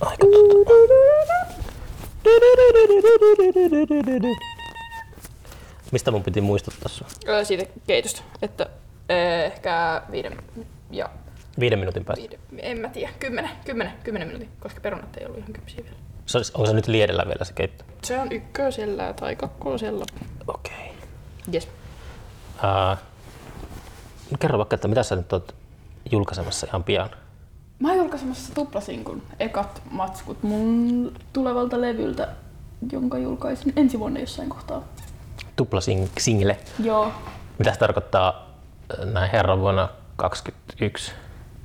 Aika tuttu. Mistä mun piti muistuttaa sua? Öö, siitä keitosta, että ehkä viiden ja Viiden minuutin päästä. viiden, en mä tiedä, kymmenen, kymmenen, kymmenen minuutin, koska perunat ei ollut ihan kypsiä vielä. Se olisi, onko se nyt liedellä vielä se keitto? Se on ykkösellä tai kakkosella. Okei. Okay. Yes. Uh, kerro vaikka, että mitä sä nyt oot julkaisemassa ihan pian? Mä oon julkaisemassa tuplasinkun ekat matskut mun tulevalta levyltä, jonka julkaisin ensi vuonna jossain kohtaa. Tupla sing- single. Joo. Mitä se tarkoittaa äh, näin herran vuonna 2021?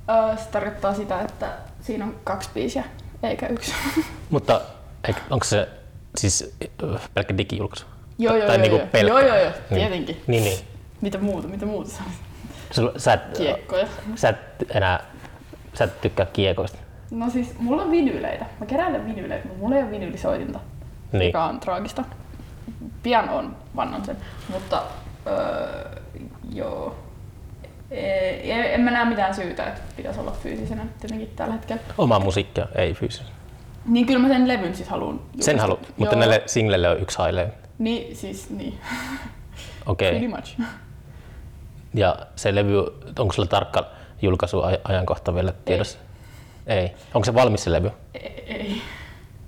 Öö, se tarkoittaa sitä, että siinä on kaksi biisiä, eikä yksi. Mutta onko se siis äh, pelkkä digijulkaisu? joo, joo, tai joo, niinku joo. pelkkä? joo, joo, joo, Niin. tietenkin. Niin, niin. Mitä muuta, mitä muuta? Sulla, sä, et, Kiekkoja. sä et enää sä et tykkää kiekoista. No siis, mulla on vinyyleitä. Mä keräilen vinyyleitä, mutta mulla ei ole vinyylisoitinta, Niin. joka on traagista. Pian on vannon sen, mutta öö, joo. Ei, en mä näe mitään syytä, että pitäisi olla fyysisenä tietenkin tällä hetkellä. Omaa musiikkia, ei fyysistä. Niin kyllä mä sen levyn siis haluan Sen haluat, mutta näille singlelle on yksi haile. Niin, siis niin. Okei. Pretty much. Ja se levy, onko sulla tarkka julkaisuajankohta vielä tiedossa? Ei. Onko se valmis se levy? Ei, ei.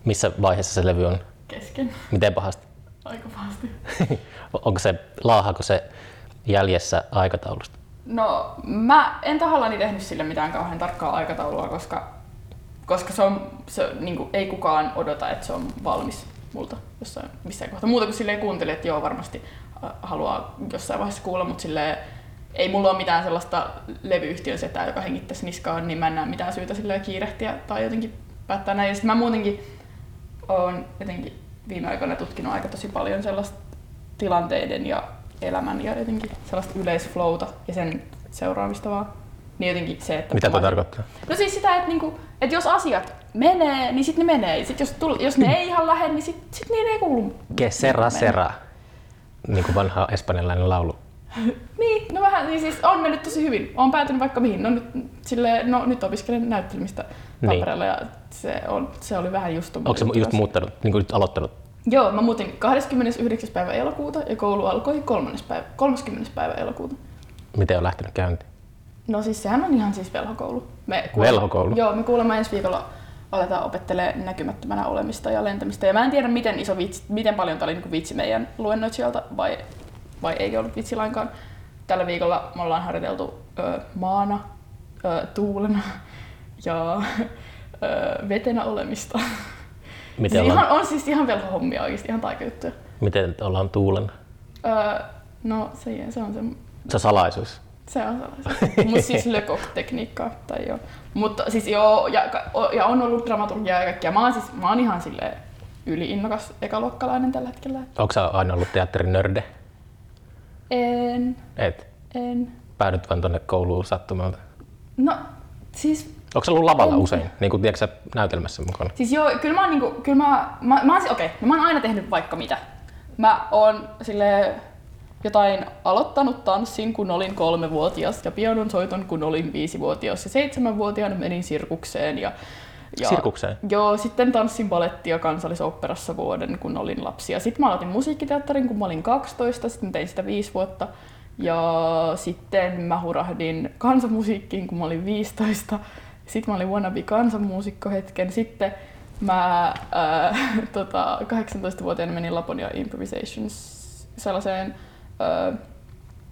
Missä vaiheessa se levy on? Kesken. Miten pahasti? Aika pahasti. onko se, laahaako se jäljessä aikataulusta? No, mä en tahallani tehnyt sille mitään kauhean tarkkaa aikataulua, koska, koska se on, se, niin kuin, ei kukaan odota, että se on valmis multa jossain missään kohtaa. Muuta kuin silleen kuuntelee, että joo, varmasti äh, haluaa jossain vaiheessa kuulla, mutta silleen, ei mulla ole mitään sellaista levyyhtiön setää, joka hengittäisi niskaan, niin mä en näe mitään syytä silleen kiirehtiä tai jotenkin päättää näin. Ja sitten mä muutenkin oon jotenkin viime aikoina tutkinut aika tosi paljon sellaista tilanteiden ja elämän ja jotenkin sellaista yleisflowta ja sen seuraamista vaan. Niin jotenkin se, että... Mitä tuo tarkoittaa? No siis sitä, että, niinku, että jos asiat menee, niin sitten ne menee. Sitten jos, tull, jos ne ei ihan lähde, niin sitten sit niin ei kuulu. Que sera mennä. sera. Niin kuin vanha espanjalainen laulu. Niin, no vähän, niin siis on mennyt tosi hyvin. Olen päätynyt vaikka mihin. No nyt, sille, no, nyt opiskelen näyttelemistä Niin. Tampereella ja se, on, se oli vähän just Onko se just muuttanut, niin kuin nyt aloittanut? Joo, mä muutin 29. päivä elokuuta ja koulu alkoi 30. päivä, 30. päivä elokuuta. Miten on lähtenyt käyntiin? No siis sehän on ihan siis velhokoulu. Me Velhokoulu? Joo, me kuulemma ensi viikolla aletaan opettelee näkymättömänä olemista ja lentämistä. Ja mä en tiedä, miten, iso vitsi, miten paljon tämä oli niin vitsi meidän luennoitsijalta vai, vai eikö ollut vitsi lainkaan. Tällä viikolla me ollaan harjoiteltu ö, maana, ö, tuulena ja ö, vetenä olemista. Miten, Siis ollaan, ihan, on siis ihan velhohommia oikeasti, ihan taikajuttuja. miten ollaan tuulen? Öö, no se, se on se, Se on salaisuus. se on sellaista. Mutta siis Le Coq-tekniikkaa. Tai joo. Mutta siis joo, ja, ja on ollut dramaturgiaa ja kaikkea. Mä oon, siis, mä oon ihan silleen yliinnokas ekaluokkalainen tällä hetkellä. Onko sä aina ollut teatterinörde? En, Et. en. Päädyt vaan tonne kouluun sattumalta. No siis, Onko se ollut lavalla En. usein? Niin kuin tiedätkö sä näytelmässä mukana? siis joo, kyllä mä oon, niinku, kyllä mä, mä, mä, okei, no mä oon aina tehnyt vaikka mitä. Mä oon sille jotain aloittanut tanssin, kun olin kolmevuotias ja pianon soiton, kun olin viisivuotias ja seitsemänvuotiaana menin sirkukseen ja ja, Sirkukseen? Joo, sitten tanssin balettia kansallisoopperassa vuoden, kun olin lapsi. Ja sitten mä aloitin musiikkiteatterin, kun mä olin 12, sitten tein sitä viisi vuotta. Ja sitten mä hurahdin kansanmusiikkiin, kun mä olin 15. Sitten mä olin wannabe kansanmuusikko hetken. Sitten mä äh, tota, 18-vuotiaana menin Laponia Improvisations sellaiseen äh,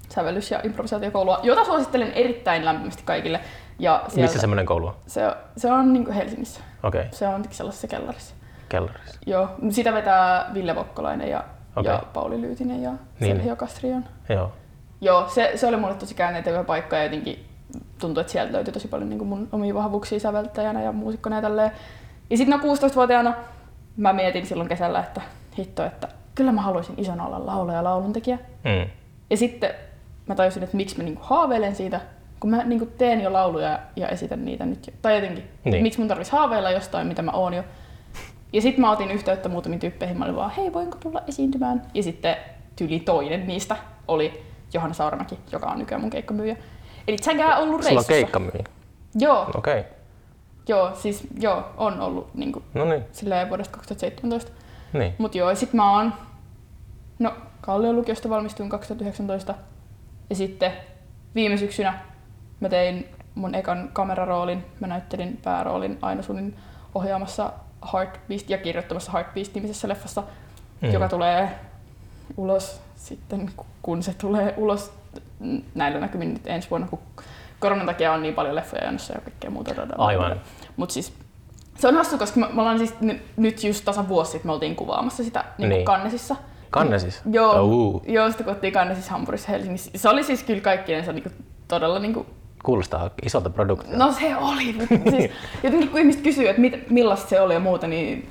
sävellys- ja improvisaatiokoulua, jota suosittelen erittäin lämpimästi kaikille. Ja sieltä, Missä semmoinen koulu on? se, se on niin Helsingissä. Okei, okay. Se on sellaisessa kellarissa. kellarissa. Joo, sitä vetää Ville Vokkolainen ja, Okei. ja Pauli Lyytinen ja Niin. Sergio Castrion. Joo. Joo, se, se oli mulle tosi käännettävä paikka ja jotenkin tuntui, että sieltä löytyi tosi paljon niin mun omia vahvuuksia säveltäjänä ja muusikkona ja tälleen. Ja sitten no 16-vuotiaana mä mietin silloin kesällä, että hitto, että kyllä mä haluaisin isona olla laulaja ja lauluntekijä. Mm. Ja sitten mä tajusin, että miksi mä niinku haaveilen siitä, kun mä niinku teen jo lauluja ja esitän niitä nyt jo. Tai jotenkin, Niin. niin. miksi mun tarvitsisi haaveilla jostain, mitä mä oon jo. Ja sitten mä otin yhteyttä muutamiin tyyppeihin, mä olin vaan, hei voinko tulla esiintymään? Ja sitten tyyli toinen niistä oli Johanna Sauramäki, joka on nykyään mun keikkamyyjä. Eli tsägää ollut Sulla on reissussa. keikkamyyjä. Joo, Okei. Okay. Joo, siis joo, on ollut niin kuin, No niin, silleen vuodesta 2017. niin. Mut joo, ja sit mä oon, no Kallion lukiosta valmistuin 2019. Ja sitten viime syksynä mä tein mun ekan kameraroolin. Mä näyttelin pääroolin Aino Sunin ohjaamassa Heartbeast ja kirjoittamassa Heartbeast-nimisessä leffassa, Mm. joka tulee ulos sitten, kun se tulee ulos näillä näkymin nyt ensi vuonna, kun koronan takia on niin paljon leffoja jonossa ja kaikkea muuta. Aivan. Mutta siis se on hassu, koska me, me ollaan siis nyt just tasan vuosi sitten me oltiin kuvaamassa sitä niin Niin. niin. Kannesissa. Kannesis? Joo, Oh, uh. joo, sitä kun Kannesissa Hampurissa Helsingissä. Se oli siis kyllä kaikkinensa niin todella niin kuin, Kuulostaa isolta produktiolta. No se oli, siis jotenkin kun ihmiset kysyy, että mit, millaista se oli ja muuta, niin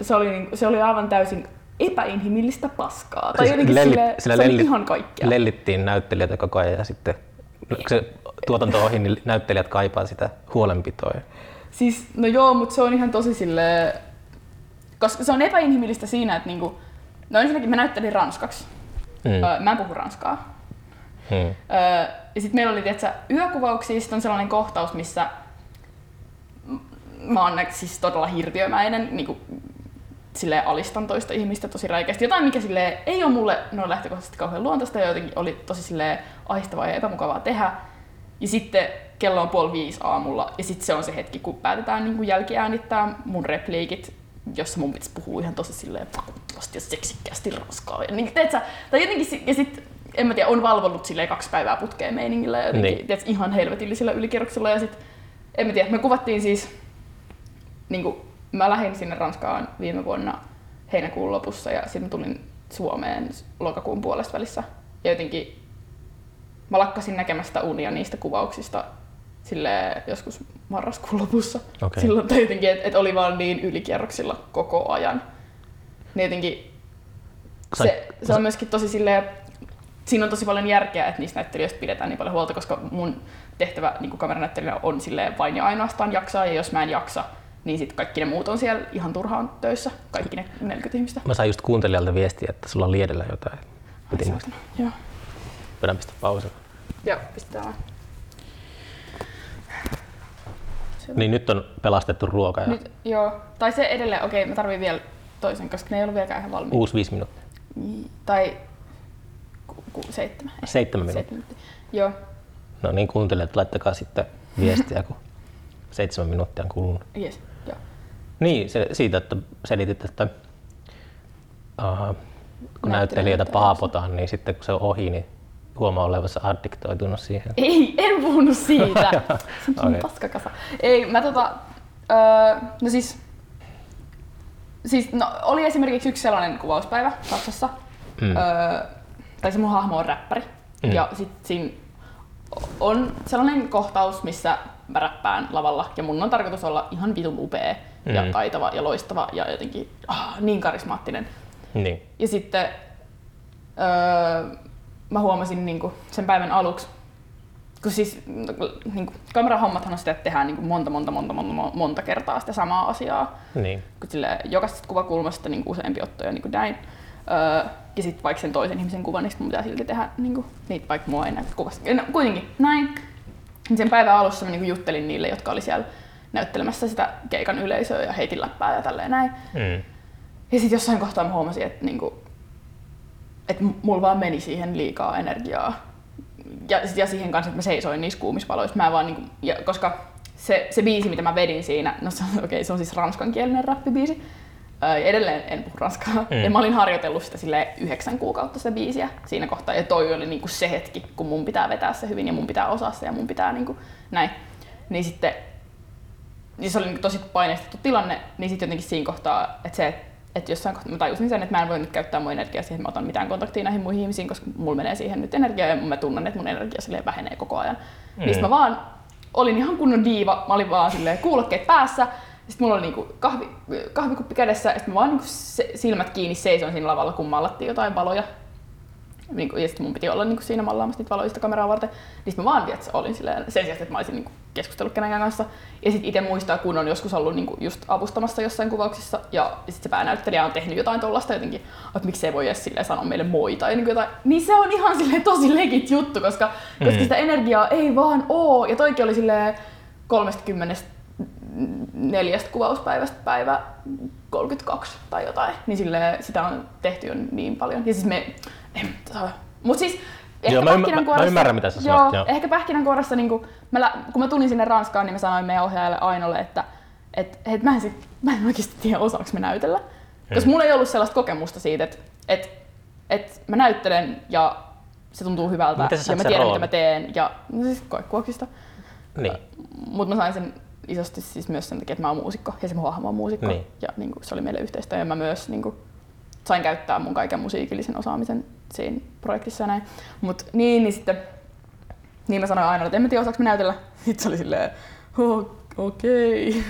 se oli, niin, se oli aivan täysin epäinhimillistä paskaa. Tai Siis jotenkin lelli- sille, sillä se oli lelli- ihan kaikkea. Lellittiin näyttelijöitä koko ajan ja sitten kun se tuotanto ohi, niin näyttelijät kaipaa sitä huolenpitoa. Siis, no joo, mutta se on ihan tosi sille koska se on epäinhimillistä siinä, että niinku, no ensinnäkin mä näyttelin ranskaksi. Mm. Öö, mä en puhu ranskaa. Mm. Öö, ja sitten meillä oli tiedätkö, yökuvauksia, sit on sellainen kohtaus, missä mä oon siis todella hirviömäinen, niinku, silleen alistan toista ihmistä tosi räikeästi. Jotain, mikä silleen, ei ole mulle no lähtökohtaisesti kauhean luontaista ja jotenkin oli tosi silleen ahistavaa ja epämukavaa tehdä. Ja sitten kello on puoli viisi aamulla ja sitten se on se hetki, kun päätetään niin jälkiäänittää mun repliikit, jossa mun pitäisi puhua ihan tosi silleen ja seksikkäästi ranskaa. Ja, niin, teetkö, tai jotenkin, ja sitten en mä tiedä, on valvonnut silleen kaksi päivää putkeen meiningillä ja jotenkin, Niin. tiedätkö, ihan helvetillisellä ylikierroksella. Ja sitten, en mä tiedä, me kuvattiin siis, niin kuin, mä lähdin sinne Ranskaan viime vuonna heinäkuun lopussa ja sitten tulin Suomeen lokakuun puolesta välissä. Ja jotenkin mä lakkasin näkemästä unia niistä kuvauksista sille joskus marraskuun lopussa. Okei. Silloin tai jotenkin, että et oli vaan niin ylikierroksilla koko ajan. Niin jotenkin se, se on myöskin tosi silleen, siinä on tosi paljon järkeä, että niistä näyttelijöistä pidetään niin paljon huolta, koska mun tehtävä niin kameranäyttelijänä on silleen vain ja ainoastaan jaksaa, ja jos mä en jaksa, niin sitten kaikki ne muut on siellä ihan turhaan töissä, kaikki ne 40 ihmistä. Mä sain just kuuntelijalta viestiä, että sulla on liedellä jotain. Piti. Joo. Pidä pistä pausella. Joo, pistetään vaan. Niin nyt on pelastettu ruoka ja Nyt, joo. Tai se edelleen, okei, mä tarvin vielä toisen, koska ne ei ollut vieläkään ihan valmiita. uusi viisi minuuttia. Tai ku, seitsemän. Seitsemän minuuttia. Minuuttia. Joo. No niin kuuntelijat, laittakaa sitten viestiä, kun seitsemän minuuttia on kulunut. Yes. Joo. Niin, se, siitä, että selitit, että uh, kun näyttelijöitä paapotaan, niin sitten kun se on ohi, niin huomaa olevansa addiktoitunut siihen. Ei, en puhunut siitä. Se on okay. paskakasa. Ei, mä tota, öö, no siis, siis no, oli esimerkiksi yksi sellainen kuvauspäivä Saksassa. Mm. Öö, tai se mun hahmo on räppäri. Mm. Ja sit siinä on sellainen kohtaus, missä mä räppään lavalla ja mun on tarkoitus olla ihan vitun upea mm. ja taitava ja loistava ja jotenkin ah, niin karismaattinen. Niin. Ja sitten öö, mä huomasin niin kuin sen päivän aluksi, kun siis niin kuin, kamerahommathan on sitä, että tehdään niin kuin monta, monta, monta, monta, monta kertaa sitä samaa asiaa. Niin. Kun sille, jokaisesta kuvakulmasta niin kuin useampi ottoja niin kuin näin. Öö, ja sitten vaikka sen toisen ihmisen kuvan, niin mun pitää silti tehdä niin kuin, niitä, vaikka mua ei näytä kuvasta. No, kuitenkin, näin. Niin Sen päivän alussa mä niin juttelin niille, jotka oli siellä näyttelemässä sitä keikan yleisöä ja heitin läppää ja tälleen näin. Mm. Ja sitten jossain kohtaa mä huomasin, että niinku, et mulla vaan meni siihen liikaa energiaa. Ja, ja siihen kanssa, että mä seisoin niissä kuumissa valoissa. Mä vaan niinku, ja koska se, se biisi, mitä mä vedin siinä, no se, on- okei, se on siis ranskankielinen rappibiisi. Edelleen en puhu ranskaa. Mm. Ja mä olin harjoitellut sitä sille yhdeksän kuukautta sitä biisiä siinä kohtaa. Ja toi oli niinku se hetki, kun mun pitää vetää se hyvin ja mun pitää osaa se ja mun pitää niinku, näin. Niin sitten niin se oli niin tosi paineistettu tilanne, niin sitten jotenkin siinä kohtaa, että se, että jossain kohtaa mä tajusin sen, että mä en voi nyt käyttää mun energiaa siihen, että mä otan mitään kontaktia näihin muihin ihmisiin, koska mulla menee siihen nyt energiaa ja mä tunnen, että mun energia silleen vähenee koko ajan. Mm. Niin mä vaan olin ihan kunnon diiva, mä olin vaan silleen kuulokkeet päässä, sitten mulla oli niinku kahvi, kahvikuppi kädessä ja sitten mä vaan niinku se, silmät kiinni seisoin siinä lavalla, kun mallattiin jotain valoja. Niinku, ja sitten mun piti olla niinku siinä mallaamassa niitä valoista kameraa varten. Niin mä vaan tiedät, olin silleen, sen sijaan, että mä olisin niinku keskustellut kenenkään kanssa. Ja sitten itse muistaa, kun on joskus ollut niinku just avustamassa jossain kuvauksissa. Ja sitten se päänäyttelijä on tehnyt jotain tuollaista jotenkin, että miksi ei voi edes silleen sanoa meille moi tai niinku jotain. Niin se on ihan silleen tosi legit juttu, koska, mm. koska sitä energiaa ei vaan oo. Ja toikin oli silleen 30 neljästä kuvauspäivästä päivä 32 tai jotain, niin sille sitä on tehty jo niin paljon. Ja siis me, en, mut siis ehkä Joo, mä ymmär- pähkinänkuoressa- mä ymmärrän, mitä sä joo, sanot, joo. Ehkä pähkinänkuoressa, niin kun mä, kun mä tulin sinne Ranskaan, niin mä sanoin meidän ohjaajalle Ainolle, että et, et mä, en sit, mä en oikeasti tiedä osaanko mä näytellä. Koska mulla ei ollut sellaista kokemusta siitä, että et, et mä näyttelen ja se tuntuu hyvältä ja mä tiedän roolin? mitä mä teen. Ja no siis koekuoksista. Niin. Mutta mä sain sen isosti siis myös sen takia, että mä oon muusikko ja se mun hahmo on muusikko. Niin. Ja niin kuin, se oli meille yhteistä ja mä myös niin kuin, sain käyttää mun kaiken musiikillisen osaamisen siinä projektissa ja näin. Mut niin, niin sitten niin mä sanoin aina, että en mä tiedä osaanko mä näytellä. Sitten se oli silleen, "Oh, okei,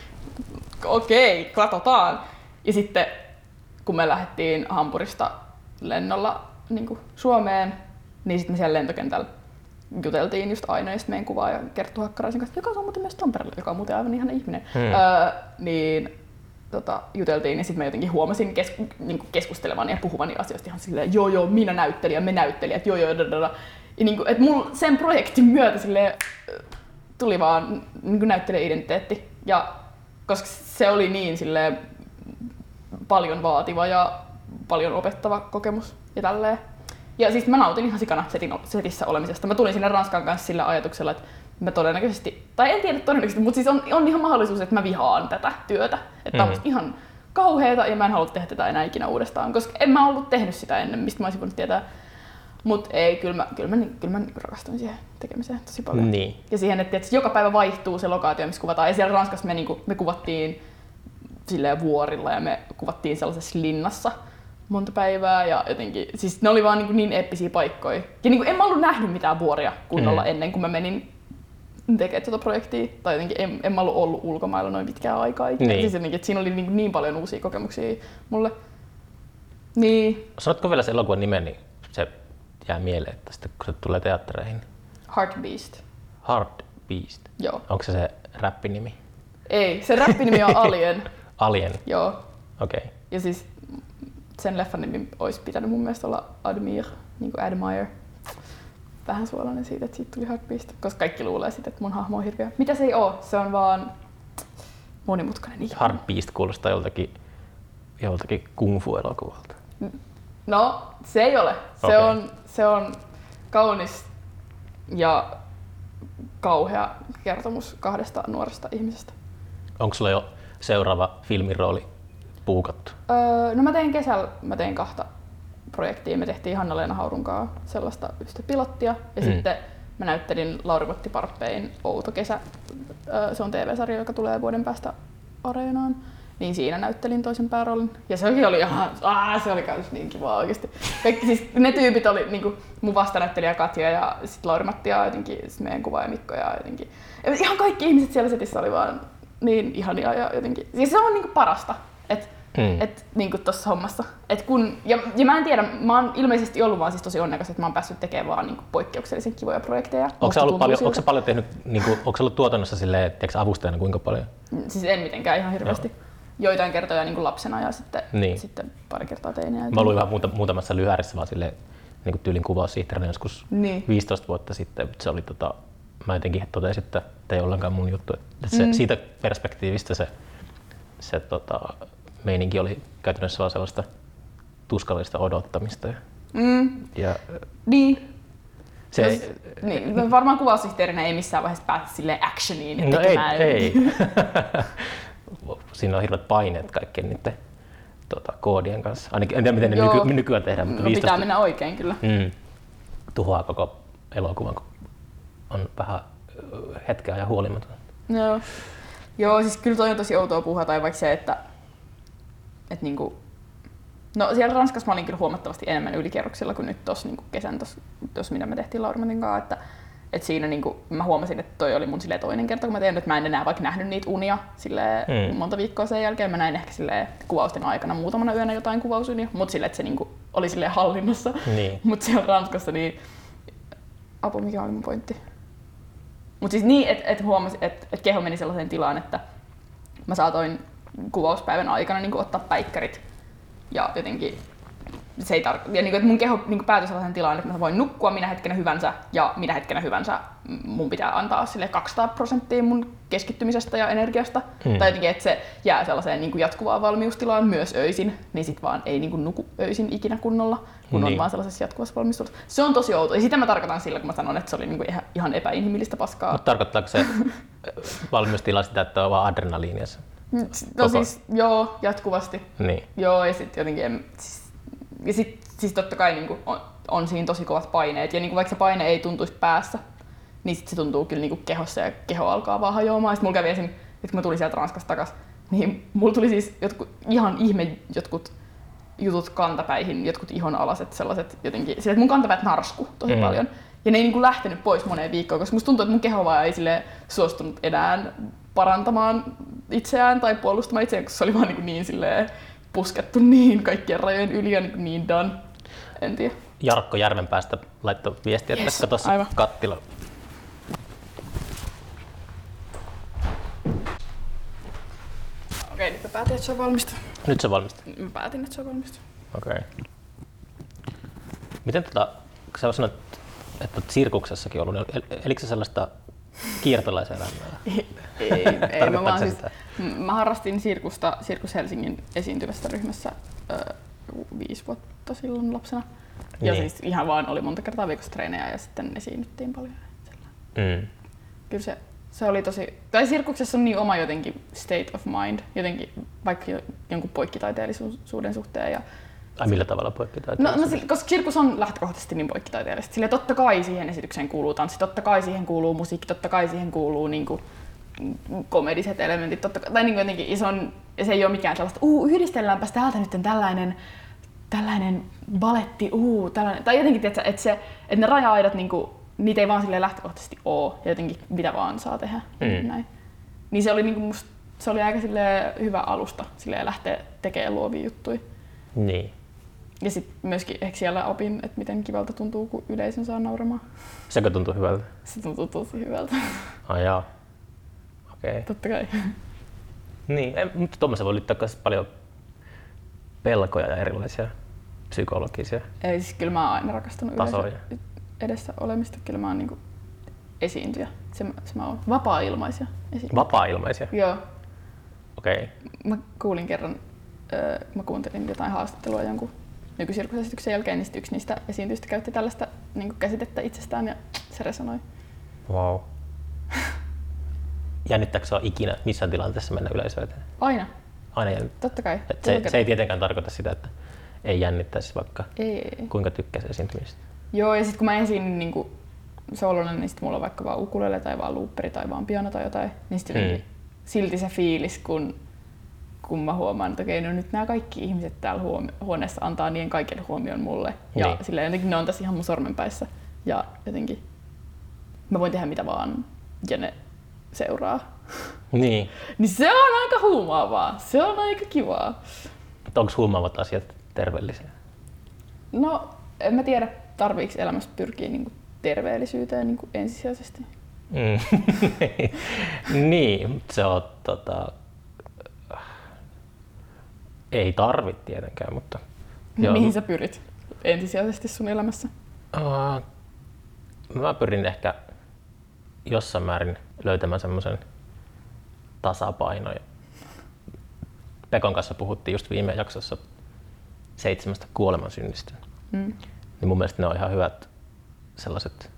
okei, katsotaan. Ja sitten kun me lähdettiin Hampurista lennolla niin kuin Suomeen, niin sitten me siellä lentokentällä juteltiin just ja sitten meidän kuvaaja Kerttu Hakkaraisen kanssa, joka on muuten myös Tampereella, joka on muuten aivan ihana ihminen. Hmm. Öö, niin tota, juteltiin ja sitten mä jotenkin huomasin kes, niin keskustelevani ja puhuvani asioista ihan silleen, joo joo, minä näyttelijä, me näyttelijät, joo joo, dadada. Ja niin kuin, että mulla sen projektin myötä silleen, ö, tuli vaan niin näyttelijä-identiteetti. Ja koska se oli niin silleen, paljon vaativa ja paljon opettava kokemus ja tälleen. Ja siis mä nautin ihan sikana setin, setissä olemisesta. Mä tulin sinne Ranskan kanssa sillä ajatuksella, että mä todennäköisesti, tai en tiedä todennäköisesti, mutta siis on, on ihan mahdollisuus, että mä vihaan tätä työtä. Että mm. on Mhm. musta ihan kauheeta ja mä en halua tehdä tätä enää ikinä uudestaan, koska en mä ollut tehnyt sitä ennen, mistä mä olisin voinut tietää. Mutta ei, kyllä mä, kyllä mä, kyllä mä niinku rakastuin siihen tekemiseen tosi paljon. Niin. Ja siihen, että, että joka päivä vaihtuu se lokaatio, missä kuvataan. Ja siellä Ranskassa me, niinku, me kuvattiin silleen vuorilla ja me kuvattiin sellaisessa linnassa monta päivää ja jotenkin, siis ne oli vaan niin, niin eeppisiä paikkoja. Ja niin kuin, en mä ollut nähnyt mitään vuoria kunnolla Mm. ennen kuin mä menin tekemään tuota projektia. Tai jotenkin en, en mä ollut ollut ulkomailla noin pitkään aikaa. ikinä. Niin. Siis jotenkin, että siinä oli niin, niin paljon uusia kokemuksia mulle. Niin, Sanotko vielä se elokuvan nimen, niin se jää mieleen, että sitten kun se tulee teattereihin. Heartbeast. Heart Beast. Joo. Onko se se räppinimi? Ei, se räppinimi on Alien. Alien. Joo. Okei. Okay. Ja siis sen leffan nimi olisi pitänyt mun mielestä olla Admire, niin kuin Admire. Vähän suolainen siitä, että siitä tuli Heartbeast, koska kaikki luulee sitten, että mun hahmo on hirveä. Mitä se ei oo, se on vaan monimutkainen ihminen. Heart Beast kuulostaa joltakin, joltakin kung fu elokuvalta. No, se ei ole. Se, Okei. on, se on kaunis ja kauhea kertomus kahdesta nuoresta ihmisestä. Onko sulla jo seuraava filmirooli puukattu? Öö, no mä tein kesällä, mä tein kahta projektia. Me tehtiin Hanna-Leena Haurunkaa sellaista yhtä pilottia. Ja Mm. sitten mä näyttelin Lauri-Matti Parppein Outo kesä. Öö, se on TV-sarja, joka tulee vuoden päästä Areenaan. Niin siinä näyttelin toisen pääroolin. Ja se oli ihan, aah, se oli kans niin kiva oikeesti. Kaikki, siis ne tyypit oli niinku mun vastanäyttelijä Katja ja sit Lauri-Matti ja jotenkin sit meidän kuvaaja Mikko ja jotenkin. Ihan kaikki ihmiset siellä setissä oli vaan niin ihania ja jotenkin. Siis se on niinku parasta. Et Mm. et, niin kuin tuossa hommassa. Et kun, ja, ja, mä en tiedä, mä oon ilmeisesti ollut vaan siis tosi onnekas, että mä oon päässyt tekemään vaan niin kuin poikkeuksellisen kivoja projekteja. Onko se ollut paljon, onko paljon tehnyt, niin kuin, onko ollut tuotannossa silleen, tiedätkö, avustajana kuinka paljon? Siis en mitenkään ihan hirveästi. Joitain kertoja niin kuin lapsena ja sitten, Niin. sitten pari kertaa teineenä. Mä luin vähän muuta, muutamassa lyhärissä vaan silleen, niin kuin tyylin kuvaussihteerinä joskus Niin. 15 vuotta sitten, se oli tota, mä jotenkin totesin, että ei ollenkaan mun juttu. Että se, Mm. Siitä perspektiivistä se, se tota, meininki oli käytännössä vaan sellaista tuskallista odottamista. Ja, Mm, ja niin. se, Jos- niin. No varmaan kuvaussihteerinä ei missään vaiheessa pääse silleen actioniin no ei, tekemään. ei. Siinä on hirveät paineet kaikkien niiden tota, koodien kanssa. Ainakin en tiedä, miten ne Joo. nyky, nykyään tehdään, mutta No, 15 pitää mennä oikein kyllä. mm, tuhoaa koko elokuvan, kun on vähän hetkeä ja huolimaton. Joo. Joo, siis kyllä toi on tosi outoa puhua, tai vaikka se, että, että niinku, no siellä Ranskassa mä olin kyllä huomattavasti enemmän ylikierroksilla kuin nyt tuossa niinku kesän tossa, mitä me tehtiin Laurimatin kanssa, että, että siinä niinku, mä huomasin, että toi oli mun silleen toinen kerta, kun mä tein, että mä en enää vaikka nähnyt niitä unia silleen Mm. monta viikkoa sen jälkeen. Mä näin ehkä silleen kuvausten aikana muutamana yönä jotain kuvausunia, mutta silleen, että se niinku oli silleen hallinnassa. Niin. Mutta siellä Ranskassa niin... Apu, mikä oli mun pointti? Mutta siis niin, että et huomasin, että et keho meni sellaiseen tilaan, että mä saatoin kuvauspäivän aikana niin ottaa päikkärit ja jotenkin se ei tar- ja niin kuin, että mun keho niin kuin päätyi sellaisen tilaan, että mä voin nukkua minä hetkenä hyvänsä ja minä hetkenä hyvänsä mun pitää antaa sille 200 prosenttia mun keskittymisestä ja energiasta. Mm. Tai jotenkin, että se jää sellaiseen niin kuin jatkuvaan valmiustilaan myös öisin, niin sit vaan ei niin kuin nuku öisin ikinä kunnolla, kun on Niin. vaan sellaisessa jatkuvassa valmistelassa. Se on tosi outo. Ja sitä mä tarkoitan sillä, kun mä sanon, että se oli niin kuin ihan- ihan epäinhimillistä paskaa. Mutta tarkoittaako se valmiustila sitä, että on vaan adrenaliinia? Se? No Koko- siis, joo, jatkuvasti. Niin. Joo, ja sitten jotenkin, en- siis, ja sit, siis totta kai niin kuin on, on siinä tosi kovat paineet, ja niin kuin vaikka se paine ei tuntuisi päässä, niin sit se tuntuu kyllä niin kuin kehossa, ja keho alkaa vaan hajoamaan. Sitten mulla kävi esim, että kun mä tulin sieltä Ranskasta takas, niin mulla tuli siis jotkut, ihan ihme jotkut jutut kantapäihin, jotkut ihonalaset sellaiset jotenkin, sillä että mun kantapäät narsku tosi Mm. mm. paljon. Ja ne ei niinku lähtenyt pois moneen viikkoon, koska musta tuntuu, että mun keho vaan ei sille suostunut enää parantamaan itseään tai puolustamaan itseään, koska se oli vaan niin, niin silleen puskettu niin kaikkien rajojen yli ja niin, niin done. En tiedä. Jarkko Järvenpäästä laittoi viestiä, että Yes, aivan. kattila. Okei, nyt mä päätin, että se on valmista. Nyt se valmista. Mä päätin, että se on valmista. Okei. Okay. Miten tota, kun sä sanoit, että olet sirkuksessakin ollut, niin el- elikö se sellaista kiertolaiselämää? Ei, ei, mä, vaan siis, sitä? m- mä harrastin sirkusta Sirkus Helsingin esiintyvässä ryhmässä ö, viisi vuotta silloin lapsena. Ja Niin. siis ihan vaan oli monta kertaa viikossa treenejä ja sitten esiinnyttiin paljon. Mm. Kyllä se, se oli tosi... Tai sirkuksessa on niin oma jotenkin state of mind, jotenkin vaikka jo, jonkun poikkitaiteellisuuden suhteen. Ja, Ai millä tavalla poikki tai no, no, sille- koska sirkus on lähtökohtaisesti niin poikkitaiteellista. Sille totta kai siihen esitykseen kuuluu tanssi, totta kai siihen kuuluu musiikki, totta kai siihen kuuluu niin kuin, komediset elementit, totta kai, tai niin jotenkin, ja se, on, ja se ei ole mikään sellaista, uu, yhdistelläänpäs täältä nyt tällainen, tällainen baletti, uu, tällainen, tai jotenkin, tiedätkö, että, se, että ne raja-aidat, niin kuin, niitä ei vaan silleen lähtökohtaisesti ole, ja jotenkin mitä vaan saa tehdä. Mm. Näin. Niin se oli, niin kuin musta, se oli aika silleen hyvä alusta lähteä tekemään luovia juttuja. Niin. Ja sitten myöskin ehkä siellä opin, että miten kivalta tuntuu, kun yleisön saa nauramaan. Sekö tuntuu hyvältä? Se tuntuu tosi hyvältä, Ai jaa. Okei. Okay. totta kai. Niin, ei, mutta tuommoisen voi liittää myös paljon pelkoja ja erilaisia psykologisia. Eli siis kyllä mä oon aina rakastanut Tasoja. yleisön edessä olemista. Kyllä mä oon niinku esiintyjä. Se, se mä oon vapaa-ilmaisia esiintyjä. Vapaa-ilmaisia. Joo. Okei. Okay. Mä kuulin kerran, öö, mä kuuntelin jotain haastattelua jonkun nykysirkusesityksen jälkeen, niin yksi niistä esiintyjistä käytti tällaista niin käsitettä itsestään ja se resonoi. Wow. Jännittääkö sua ikinä missään tilanteessa mennä yleisöön? Aina, Aina jännittää. totta kai. Et se, se ei tietenkään tarkoita sitä, että ei jännittäisi vaikka ei, ei, ei. kuinka tykkäisi esiintymistä. Joo, ja sitten kun mä esiin niin solona, niin sit mulla on vaikka vaan ukulele tai vaan looperi tai vaan piano tai jotain, niin sitten Mm. mm. silti se fiilis, kun, kun mä huomaan, että okei, no nyt nämä kaikki ihmiset täällä huoneessa antaa niin kaiken huomion mulle. Ja Niin. sillä jotenkin ne on tässä ihan mun sormenpäissä. Ja jotenkin mä voin tehdä mitä vaan ja ne seuraa. Niin. Niin se on aika huumaavaa. Se on aika kivaa. Onko huumaavat asiat terveellisiä? No, en mä tiedä, tarviiko elämässä pyrkiä niin terveellisyyteen niin ensisijaisesti. Mm. niin, se on tota, ei tarvitse tietenkään, mutta Joo. Mihin sä pyrit ensisijaisesti sun elämässä? Uh, mä pyrin ehkä jossain määrin löytämään semmoisen tasapainon. Ja Pekon kanssa puhuttiin just viime jaksossa seitsemästä kuolemansynnistä. Mm. Niin mun mielestä ne on ihan hyvät sellaiset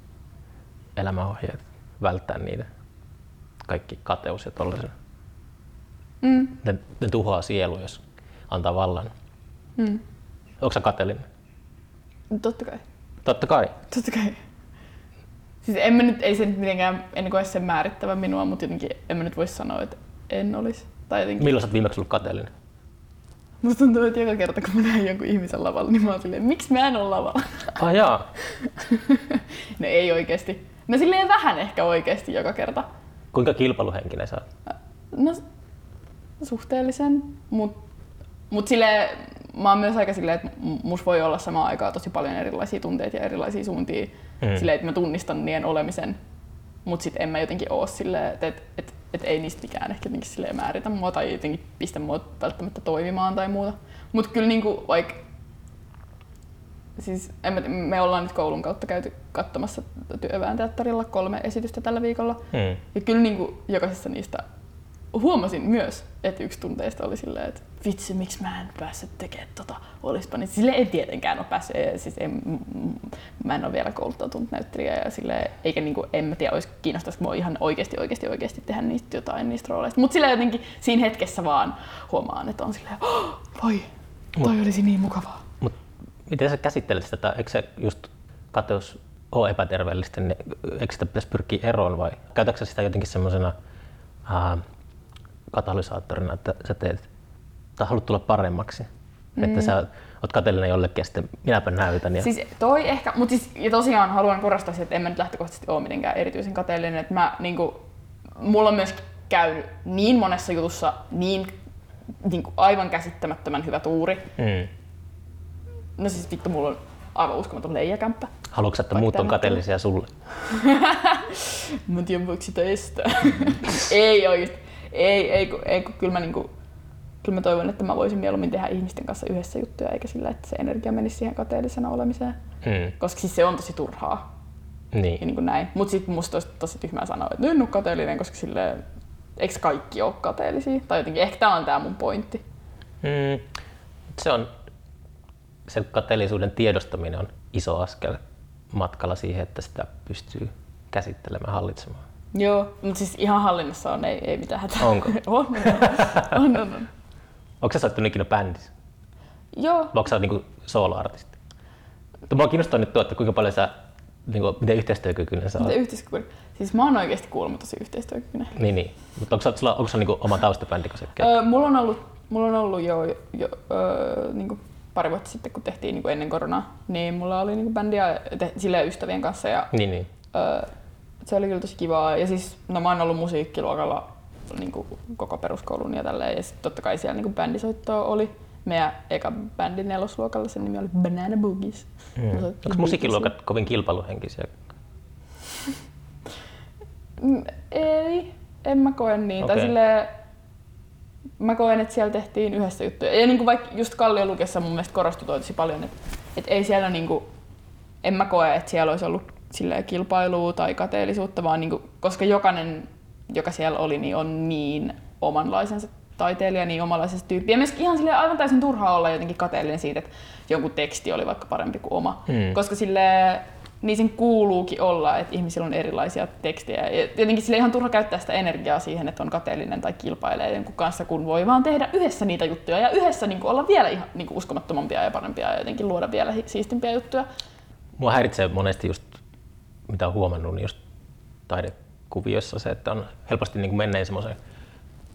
elämäohjeet, välttää niitä. Kaikki kateus ja tollaisen. Mm. Ne, ne tuhoaa sielu, jos antaa vallan. Mm. Onko sä kateellinen? Totta kai. Totta kai. Totta kai. Siis en mä nyt, ei se nyt mitenkään, en koe sen määrittävän minua, mutta jotenkin en mä nyt voi sanoa, että en olisi. Tai jotenkin, Milloin sä oot viimeksi ollut kateellinen? musta tuntuu, että joka kerta kun mä näen jonkun ihmisen lavalla, niin mä oon silleen, miksi mä en ole lavalla? Ah jaa. no ei oikeesti. No silleen vähän ehkä oikeesti joka kerta. Kuinka kilpailuhenkinen sä oot? No suhteellisen, mut, mut silleen, mä oon myös aika silleen, että mus voi olla samaan aikaan tosi paljon erilaisia tunteita ja erilaisia suuntia. Mm. Silleen, että mä tunnistan niiden olemisen, mut sit en mä jotenkin oo silleen, että et, et, et ei niistä mikään ehkä jotenkin silleen määritä mua tai jotenkin pistä mua välttämättä toimimaan tai muuta. Mut kyllä niinku vaikka siis en mä, me ollaan nyt koulun kautta käyty katsomassa työväen teatterilla kolme esitystä tällä viikolla. Mm. Ja kyllä niin kuin jokaisessa niistä huomasin myös, että yksi tunteista oli silleen, että vitsi, miksi mä en päässyt tekemään tota, olispa. Niin sille en tietenkään ole päässyt, siis en, m- mä en ole vielä kouluttautunut näyttelijä ja sille, eikä niinku, en mä tiedä, olisi kiinnostaisi mua ihan oikeasti, oikeasti, oikeasti tehdä niistä jotain niistä rooleista. Mutta sillä jotenkin siinä hetkessä vaan huomaan, että on silleen, oh, voi, toi Mut- olisi niin mukavaa. Mut miten sä käsittelet sitä? Eikö se just kateus ole epäterveellistä, niin eikö sitä pitäisi pyrkiä eroon vai käytätkö sitä jotenkin semmoisena äh, katalysaattorina, että sä teet tai haluat tulla paremmaksi? Mm. Että sä oot kateellinen jollekin ja sitten minäpä näytän. Ja... Siis toi ehkä, mutta siis, ja tosiaan haluan korostaa sitä, että en mä nyt lähtökohtaisesti ole mitenkään erityisen kateellinen, että mä niinku, mulla on myös käynyt niin monessa jutussa niin niinku, aivan käsittämättömän hyvä tuuri. Mm. No siis vittu, mulla on aivan uskomaton leijakämppä. Haluatko sä, että Vaikka muut on kateellisia sulle? Mä en tiedä, voiko sitä estää. ei oikeesti. Ei, ei, kun, ei kun kyllä mä niinku, kyllä mä toivon, että mä voisin mieluummin tehdä ihmisten kanssa yhdessä juttuja, eikä sillä, että se energia menisi siihen kateellisena olemiseen. Mm. Koska siis se on tosi turhaa. ja Niin. niin kuin näin. Mutta sitten musta olisi tosi tyhmää sanoa, että nyt ole kateellinen, koska sille eikö kaikki ole kateellisia? Tai jotenkin ehkä tämä on tämä mun pointti. Mm. Se on, sen kateellisuuden tiedostaminen on iso askel matkalla siihen, että sitä pystyy käsittelemään, hallitsemaan. Joo, mutta siis ihan hallinnassa on, ei, ei mitään hätää. Onko? on, on, on, on, on. Onko sä soittanut ikinä bändissä? Joo, Vai onko sä niinku soloartisti? Mua kiinnostaa nyt tuo, että kuinka paljon sä, niinku, miten yhteistyökykyinen sä oot. mutta yhteiskunnan. Siis mä oon oikeasti kuulemma tosi yhteistyökykyinen. Niin, niin. Mutta onko, sulla, onko sulla niinku oma taustabändi, kun sä käyt? Öö, mulla on ollut, mulla on ollut jo, jo öö, niin kuin pari vuotta sitten, kun tehtiin niin kuin ennen koronaa, niin mulla oli niin kuin bändiä te, silleen ystävien kanssa ja Niin, niin. Öö, se oli kyllä tosi kivaa. Ja siis, no mä oon ollut musiikkiluokalla niin kuin koko peruskoulun ja tälleen. Ja sitten totta kai siellä niin kuin bändisoittoa oli. Meidän eka bändi nelosluokalla, sen nimi oli Banana Boogies. Mm. Onko musiikkiluokat kovin kilpailuhenkisiä? Mm, Ei, en mä koe niin. Okay. Silleen, mä koen, että siellä tehtiin yhdessä juttuja. Ja niin kuin vaikka just Kallion lukessa mun mielestä korostui toi tosi paljon, että, että ei siellä niin kuin, en mä koe, että siellä olisi ollut silleen kilpailua tai kateellisuutta, vaan niin kuin, koska jokainen, joka siellä oli, niin on niin omanlaisensa taiteilija, niin omanlaisensa tyyppi. Ja myös ihan silleen aivan täysin turhaa olla jotenkin kateellinen siitä, että jonkun teksti oli vaikka parempi kuin oma. Hmm. Koska sille niin sen kuuluukin olla, että ihmisillä on erilaisia tekstejä. Ja jotenkin sille ihan turha käyttää sitä energiaa siihen, että on kateellinen tai kilpailee jonkun kanssa, kun voi vaan tehdä yhdessä niitä juttuja ja yhdessä niin olla vielä ihan niin uskomattomampia ja parempia ja jotenkin luoda vielä siistimpiä juttuja. Mua häiritsee monesti just, mitä on huomannut, niin just taidekuvioissa se, että on helposti niin kuin menneen semmoisen,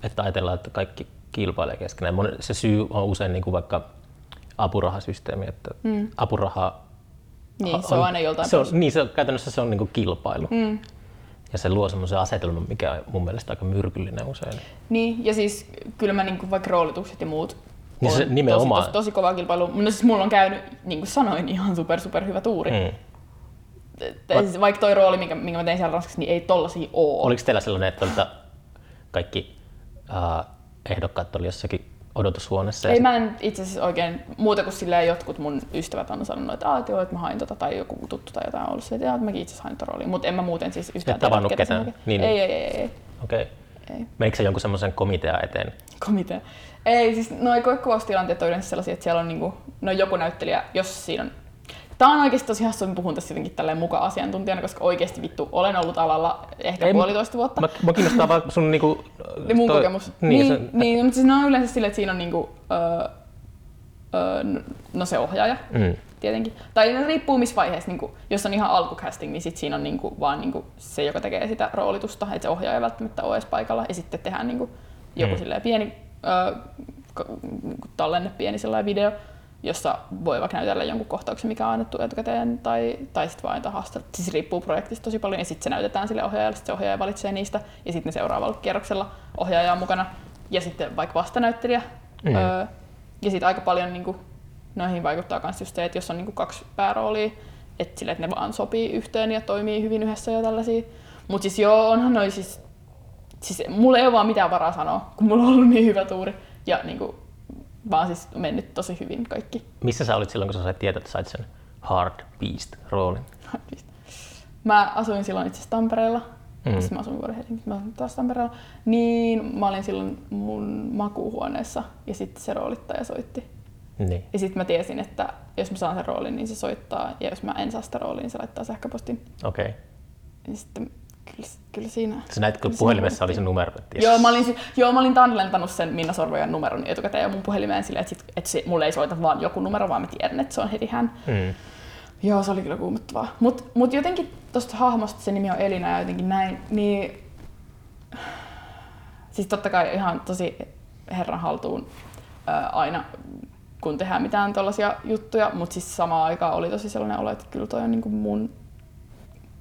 että ajatellaan, että kaikki kilpailee keskenään. Se syy on usein niin kuin vaikka apurahasysteemi, että Mm. apuraha Niin, se on aina joltain se on, niin, se on, käytännössä se on niin kuin kilpailu. Mm. Ja se luo semmoisen asetelman, mikä on mun mielestä aika myrkyllinen usein. Niin, ja siis kyllä mä niin kuin vaikka roolitukset ja muut Niin se on nimenomaan. tosi, tosi, tosi kova kilpailu. No siis mulla on käynyt, niin kuin sanoin, ihan super super hyvä tuuri. Mm. Siis vaikka toi rooli, minkä, minkä mä tein siellä Ranskassa, niin ei tollasia oo. Oliko teillä sellainen, että olta kaikki äh, ehdokkaat oli jossakin odotushuoneessa? Ei mä en itse asiassa oikein, muuta kuin silleen jotkut mun ystävät on sanonut, että, Aa, että joo, että mä hain tota, tai joku tuttu tai jotain on ollut se, että, "Jaa, että mäkin itse asiassa hain tota roolia. Mutta en mä muuten siis yhtään Et tavannut ketä ketään? hakee. Niin, ei, niin. ei, ei, ei, ei, Okei. Okay. ei. Menikö se jonkun semmoisen komitean eteen? Komitea. Ei, siis noi koekuvaustilanteet on yleensä sellaisia, että siellä on niinku, no joku näyttelijä, jos siinä on Tämä on oikeasti tosi hassu, että mä puhun tässä jotenkin tälleen mukaan asiantuntijana, koska oikeasti vittu olen ollut alalla ehkä Ei, puolitoista vuotta. Mä, mä kiinnostaa vaan sun niinku... Niin mun toi- kokemus. Niin, Niin, se, niin, mutta siis ne on yleensä silleen, että siinä on niinku, öö, öö, no se ohjaaja Mm. tietenkin. Tai ne riippuu missä vaiheessa, niinku, jos on ihan alkucasting, niin sit siinä on niinku, vaan niinku, se, joka tekee sitä roolitusta, että se ohjaaja ei välttämättä ole edes paikalla. Ja sitten tehdään niinku, joku Mm. silleen pieni öö, tallenne, pieni sellainen video, jossa voi vaikka näytellä jonkun kohtauksen, mikä on annettu etukäteen, tai, tai sitten jotain haastella. Siis riippuu projektista tosi paljon, ja sitten se näytetään sille ohjaajalle, sitten se ohjaaja valitsee niistä, ja sitten seuraavalla kierroksella ohjaaja on mukana, ja sitten vaikka vastanäyttelijä. Mm. Öö, ja sitten aika paljon niin kuin, noihin vaikuttaa myös just se, että jos on niin kuin kaksi pääroolia, että, sille, että ne vaan sopii yhteen ja toimii hyvin yhdessä ja tällaisia. Mutta siis joo, onhan noi siis, siis mulla ei ole vaan mitään varaa sanoa, kun mulla on ollut niin hyvä tuuri. Ja niin kuin, vaan siis mennyt tosi hyvin kaikki. Missä sä olit silloin, kun sä sait tietää, että sait sen Hard Beast-roolin? Mä asuin silloin itse asiassa Tampereella. Mm. Mm. Mä asuin vuoden Helsingissä, mä asuin taas Tampereella. Niin mä olin silloin mun makuuhuoneessa ja sitten se roolittaja soitti. Niin. Ja sitten mä tiesin, että jos mä saan sen roolin, niin se soittaa. Ja jos mä en saa sitä roolia, niin se laittaa sähköpostin. Okei. Okay. Ja sitten kyllä, kyllä siinä... Sä näit, kun puhelimessa oli se numero. että Joo, yes. mä olin, joo, mä olin tallentanut sen Minna Sorvojan numeron etukäteen jo mun puhelimeen silleen, että, sit, että se, mulle ei soita vaan joku numero, vaan mä tiedän, että se on heti hän. Mm. Joo, se oli kyllä kuumottavaa. Mut, mut jotenkin tosta hahmosta se nimi on Elina ja jotenkin näin, niin... Siis totta kai ihan tosi herran haltuun ää, aina, kun tehdään mitään tällaisia juttuja, mutta siis samaan aikaan oli tosi sellainen olo, että kyllä toi on niinku mun,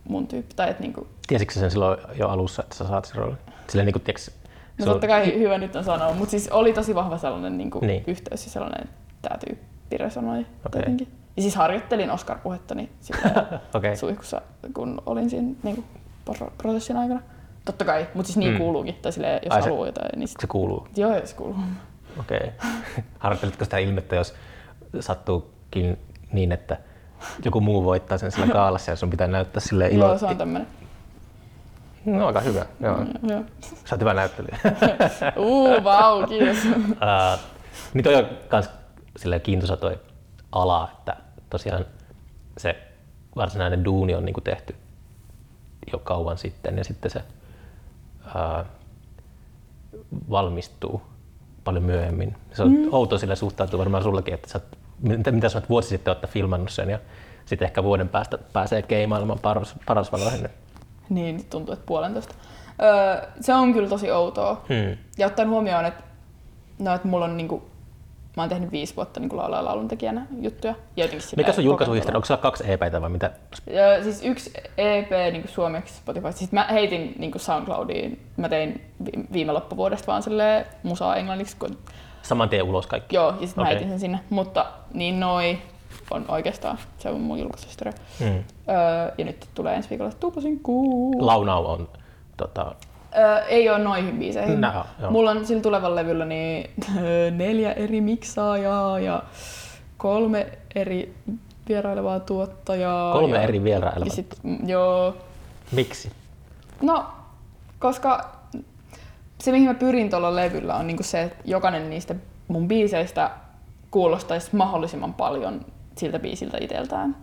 mun tyyppi. Tai että niinku, Tiesitkö sen silloin jo alussa, että sä saat sen roolin? Silleen niin kuin, tiiäks, no totta kai hyvä nyt on sanoa, mutta siis oli tosi vahva sellainen niinku Niin. niin. yhteys ja sellainen, että tämä tyyppi resonoi okay. jotenkin. Ja siis harjoittelin Oscar-puhettani Okei. Okay. suihkussa, kun olin siinä niin kuin, prosessin aikana. Totta kai, mutta siis niin Mm. kuuluukin. Tai silleen, jos Ai se- haluaa jotain, niin sit... Se kuuluu. Joo, joo, se kuuluu. Okei. Okay. Harjoittelitko sitä ilmettä, jos sattuukin niin, että joku muu voittaa sen sillä kaalassa ja sun pitää näyttää sille ilo... Joo, se on tämmönen. No aika hyvä. Joo. Joo. Sä oot hyvä näyttelijä. Uu, vau, kiitos. uh, niin toi on kans silleen kiintoisa toi ala, että tosiaan se varsinainen duuni on niinku tehty jo kauan sitten ja sitten se uh, valmistuu paljon myöhemmin. Se on mm. outo sillä suhtautuu varmaan sullekin, että sä, oot- mitä, mitä sä oot vuosi sitten olette filmannut sen ja sitten ehkä vuoden päästä pääsee keimailemaan paras, paras valoihin. Niin, tuntuu, että puolentoista. Öö, se on kyllä tosi outoa. Hmm. Ja ottaen huomioon, että, no, että mulla on niinku, mä oon tehnyt viisi vuotta niin laulaa ja lauluntekijänä juttuja. Ja Mikä sun julkaisuhistoria? Onko sulla kaksi EPtä vai mitä? Ja siis yksi EP niin suomeksi Spotify. Sitten mä heitin niin SoundCloudiin. Mä tein vi- viime loppuvuodesta vaan silleen musaa englanniksi. Kun, Saman tien ulos kaikki? joo, ja sitten Okei. mä heitin sen sinne. Mutta niin noi on oikeastaan, se on mun julkaisuhistoria. Hmm. Öö, ja nyt tulee ensi viikolla tupasinkuu. Launau on tota, Öö, ei ole noihin biiseihin. Joo. Mulla on sillä tulevalla levyllä niin neljä eri miksaajaa ja kolme eri vierailevaa tuottajaa. kolme ja, eri ja vierailevaa. sit, mm, joo, Miksi? No, koska se mihin mä pyrin tuolla levyllä on niinku se, että jokainen niistä mun biiseistä kuulostaisi mahdollisimman paljon siltä biisiltä itseltään.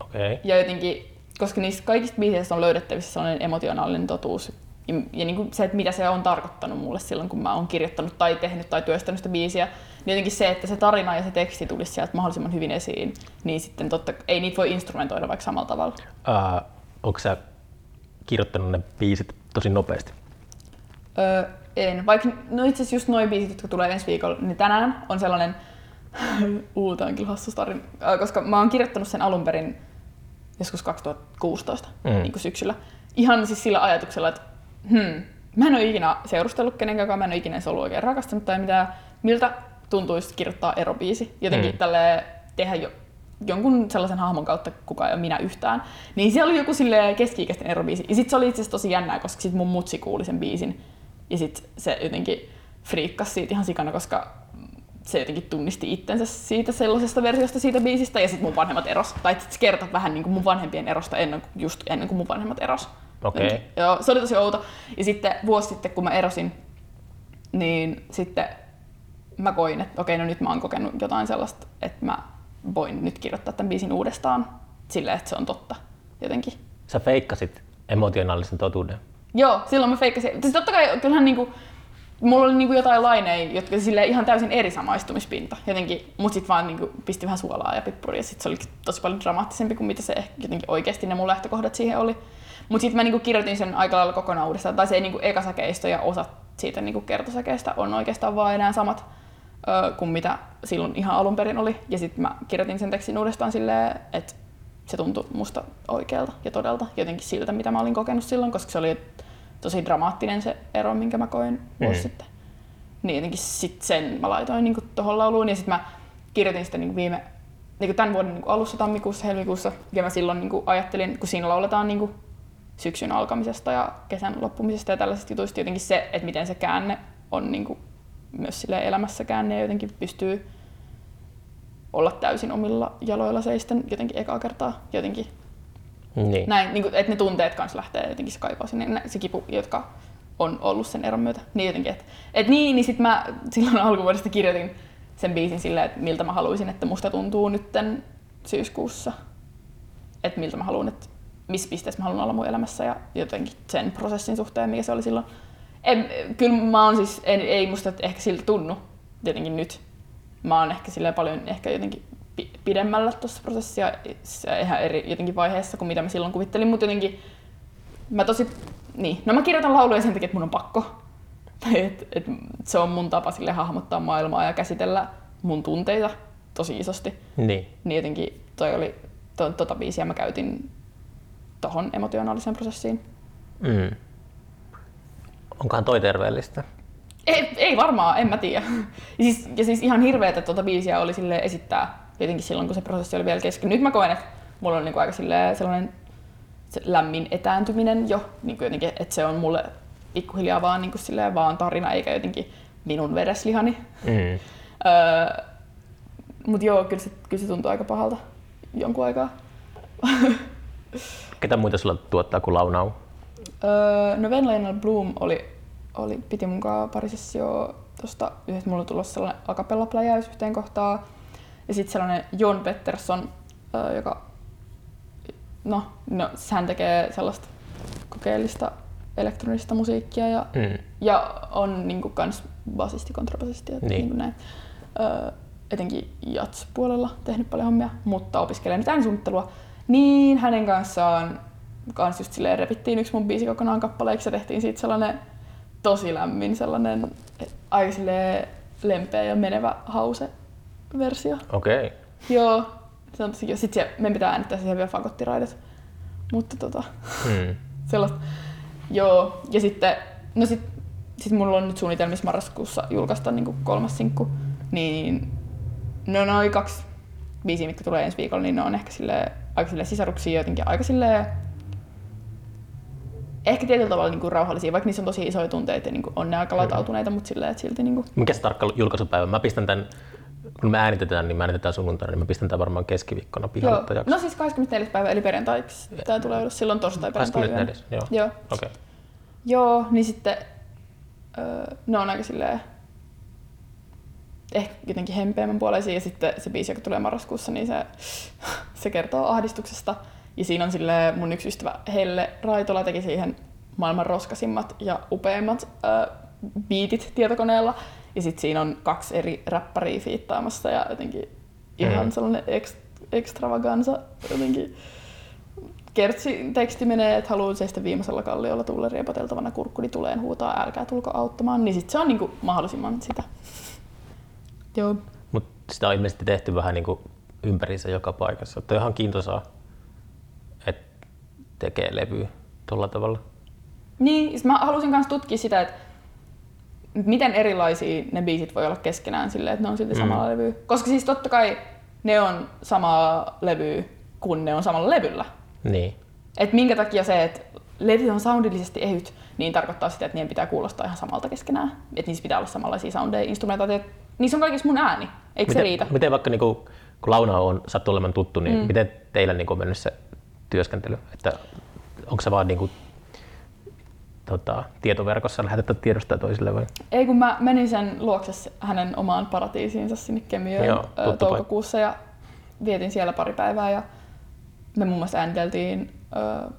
Okay. Ja jotenkin, koska niistä kaikista biiseistä on löydettävissä sellainen emotionaalinen totuus. Ja, ja niin kuin se, että mitä se on tarkoittanut mulle silloin, kun mä oon kirjoittanut tai tehnyt tai työstänyt sitä biisiä, niin jotenkin se, että se tarina ja se teksti tulisi sieltä mahdollisimman hyvin esiin, niin sitten totta, ei niitä voi instrumentoida vaikka samalla tavalla. Uh, onko sä kirjoittanut ne biisit tosi nopeasti? Öö, en. Vaikka, no itse asiassa just noin biisit, jotka tulee ensi viikolla, niin tänään on sellainen, uu, tää on kyllä hassu tarina, Öö, koska mä oon kirjoittanut sen alun perin joskus 2016 Mm. niin kuin syksyllä. Ihan siis sillä ajatuksella, että hmm, mä en ole ikinä seurustellut kenenkään, mä en ole ikinä edes ollut oikein rakastunut tai mitään. Miltä tuntuisi kirjoittaa erobiisi? Jotenkin Mm. tälle tehdä jo, jonkun sellaisen hahmon kautta, kuka ei ole minä yhtään. Niin siellä oli joku sille keski-ikäisten erobiisi. Ja sit se oli itse asiassa tosi jännää, koska sit mun mutsi kuuli sen biisin. Ja sit se jotenkin friikkasi siitä ihan sikana, koska se jotenkin tunnisti itsensä siitä sellaisesta versiosta siitä biisistä ja sitten mun vanhemmat eros. Tai se kertoi vähän niin kuin mun vanhempien erosta ennen, kuin- just ennen kuin mun vanhemmat eros. Okei. Jotenkin. Joo, se oli tosi outo. Ja sitten vuosi sitten, kun mä erosin, niin sitten mä koin, että okei, no nyt mä oon kokenut jotain sellaista, että mä voin nyt kirjoittaa tämän biisin uudestaan silleen, että se on totta jotenkin. Sä feikkasit emotionaalisen totuuden. Joo, silloin mä feikkasin. Siis totta kai kyllähän niinku, mulla oli niinku jotain laineja, jotka sille ihan täysin eri samaistumispinta. Jotenkin, mut sit vaan niinku pisti vähän suolaa ja pippuria ja sit se oli tosi paljon dramaattisempi kuin mitä se ehkä jotenkin oikeasti ne mun lähtökohdat siihen oli. Mut sit mä niinku kirjoitin sen aika lailla kokonaan uudestaan. Tai se ei niinku ekasäkeistö ja osat siitä niinku kertosäkeistä on oikeastaan vaan enää samat kuin mitä silloin ihan alun perin oli. Ja sitten mä kirjoitin sen tekstin uudestaan silleen, että se tuntui musta oikealta ja todelta, jotenkin siltä, mitä mä olin kokenut silloin, koska se oli tosi dramaattinen se ero, minkä mä koin vuosi Mm. sitten. Niin jotenkin sit sen mä laitoin niin tuohon lauluun ja sitten mä kirjoitin sitä niin viime, niin tämän vuoden niin alussa, tammikuussa, helmikuussa ja mä silloin niin ajattelin, kun siinä lauletaan niin syksyn alkamisesta ja kesän loppumisesta ja tällaisista jutuista jotenkin se, että miten se käänne on niin myös sille elämässä käänne ja jotenkin pystyy olla täysin omilla jaloilla seisten jotenkin ekaa kertaa. Jotenkin Niin. näin, niin kuin, että ne tunteet kanssa lähtee jotenkin se kaipaa sinne, se kipu, jotka on ollut sen eron myötä. Niin jotenkin, että et niin, niin sit mä silloin alkuvuodesta kirjoitin sen biisin silleen, että miltä mä haluaisin, että musta tuntuu nytten syyskuussa. Että miltä mä haluan, että missä pisteessä mä haluan olla mun elämässä ja jotenkin sen prosessin suhteen, mikä se oli silloin. En, kyllä mä oon siis, en, ei musta ehkä siltä tunnu jotenkin nyt. Mä oon ehkä silleen paljon ehkä jotenkin pi- pidemmällä tuossa prosessia se ihan eri jotenkin vaiheessa kuin mitä mä silloin kuvittelin, mutta jotenkin mä tosi, niin, no mä kirjoitan lauluja sen takia, että mun on pakko. Et, et se on mun tapa sille hahmottaa maailmaa ja käsitellä mun tunteita tosi isosti. Niin. Niin jotenkin toi oli, to, tota biisiä mä käytin tohon emotionaaliseen prosessiin. Mm. Onkohan toi terveellistä? Ei, ei varmaan, en mä tiedä. Ja siis, ja siis ihan hirveetä, että tuota biisiä oli sille esittää jotenkin silloin, kun se prosessi oli vielä kesken. Nyt mä koen, että mulla on niinku aika sellainen se lämmin etääntyminen jo, niinku jotenkin, että se on mulle pikkuhiljaa vaan, niinku vaan tarina, eikä jotenkin minun vereslihani. Mm. Öö, Mutta joo, kyllä se, kyllä se tuntuu aika pahalta jonkun aikaa. Ketä muita sulla tuottaa kuin Launau? Öö, no Venla Lionel Bloom oli, oli, piti mukaan pari sessioa tuosta yhdessä mulla on tulossa sellainen akapella-pläjäys yhteen kohtaan. Ja sitten sellainen John Pettersson, öö, joka, no, no, hän tekee sellaista kokeellista elektronista musiikkia ja, Mm. ja on niinku kans basisti, kontrabasisti ja Niin. niinku näin. Öö, etenkin jats-puolella tehnyt paljon hommia, mutta opiskelee nyt äänisuunnittelua. Niin hänen kanssaan kans just silleen repittiin yksi mun biisi kokonaan kappaleeksi ja tehtiin siitä sellainen tosi lämmin, sellainen aika silleen lempeä ja menevä hause-versio. Okei. Okay. Joo, se on tosi kiva. Sitten se, meidän pitää äänittää siihen vielä fagottiraidat. Mutta tota, Mm. sellaista. Joo, ja sitten, no sit, sit mulla on nyt suunnitelmissa marraskuussa julkaista niin kolmas sinkku, niin no noin kaksi biisiä, mitkä tulee ensi viikolla, niin ne on ehkä sille aika sille sisaruksia jotenkin aika sille ehkä tietyllä tavalla niin kuin rauhallisia, vaikka niissä on tosi isoja tunteita ja niin kuin on ne aika latautuneita, mutta silleen, että silti niin kuin, Mikä se tarkka julkaisupäivä? Mä pistän tän, kun me äänitetään, niin me äänitetään sunnuntaina, niin mä pistän tän varmaan keskiviikkona pihalle. Joo, no siis 24. päivä eli perjantaiksi. Tämä tulee ulos silloin torstai perjantai. 24. Joo. Joo. Okei. Okay. Joo, niin sitten öö, ne on aika silleen ehkä jotenkin hempeämmän puoleisia ja sitten se biisi, joka tulee marraskuussa, niin se, se kertoo ahdistuksesta. Ja siinä on sille mun yksi ystävä Helle Raitola teki siihen maailman roskasimmat ja upeimmat öö, biitit tietokoneella. Ja sitten siinä on kaksi eri räppäriä fiittaamassa ja jotenkin ihan Mm. sellainen extravaganza jotenkin Kertsi teksti menee, että haluan seistä viimeisellä kalliolla tuulen riepoteltavana kurkkuni tuleen huutaa, älkää tulko auttamaan, niin sit se on niinku mahdollisimman sitä. Joo. Mutta sitä on ilmeisesti tehty vähän niin kuin ympäriinsä joka paikassa. Että on ihan kiintoisaa, että tekee levyä tuolla tavalla. Niin, sit mä halusin myös tutkia sitä, että miten erilaisia ne biisit voi olla keskenään silleen, että ne on silti Mm. samalla levyä. Koska siis totta kai ne on samaa levyä, kun ne on samalla levyllä. Niin. Et minkä takia se, että levy on soundillisesti ehyt, niin tarkoittaa sitä, että niiden pitää kuulostaa ihan samalta keskenään. Että niissä pitää olla samanlaisia soundeja, instrumentaatioita. Niissä on kaikissa mun ääni, eikö miten, se riitä? Miten vaikka niinku, kun Launa on sattu olemaan tuttu, niin Mm. miten teillä niinku on mennyt se työskentely? Että onko se vaan niinku, tota, tietoverkossa lähetettä tiedostaa toisille vai? Ei kun mä menin sen luokse se- hänen omaan paratiisiinsa sinne Kemiöön Joo, toukokuussa ja vietin siellä pari päivää ja me muun muassa ääniteltiin ö,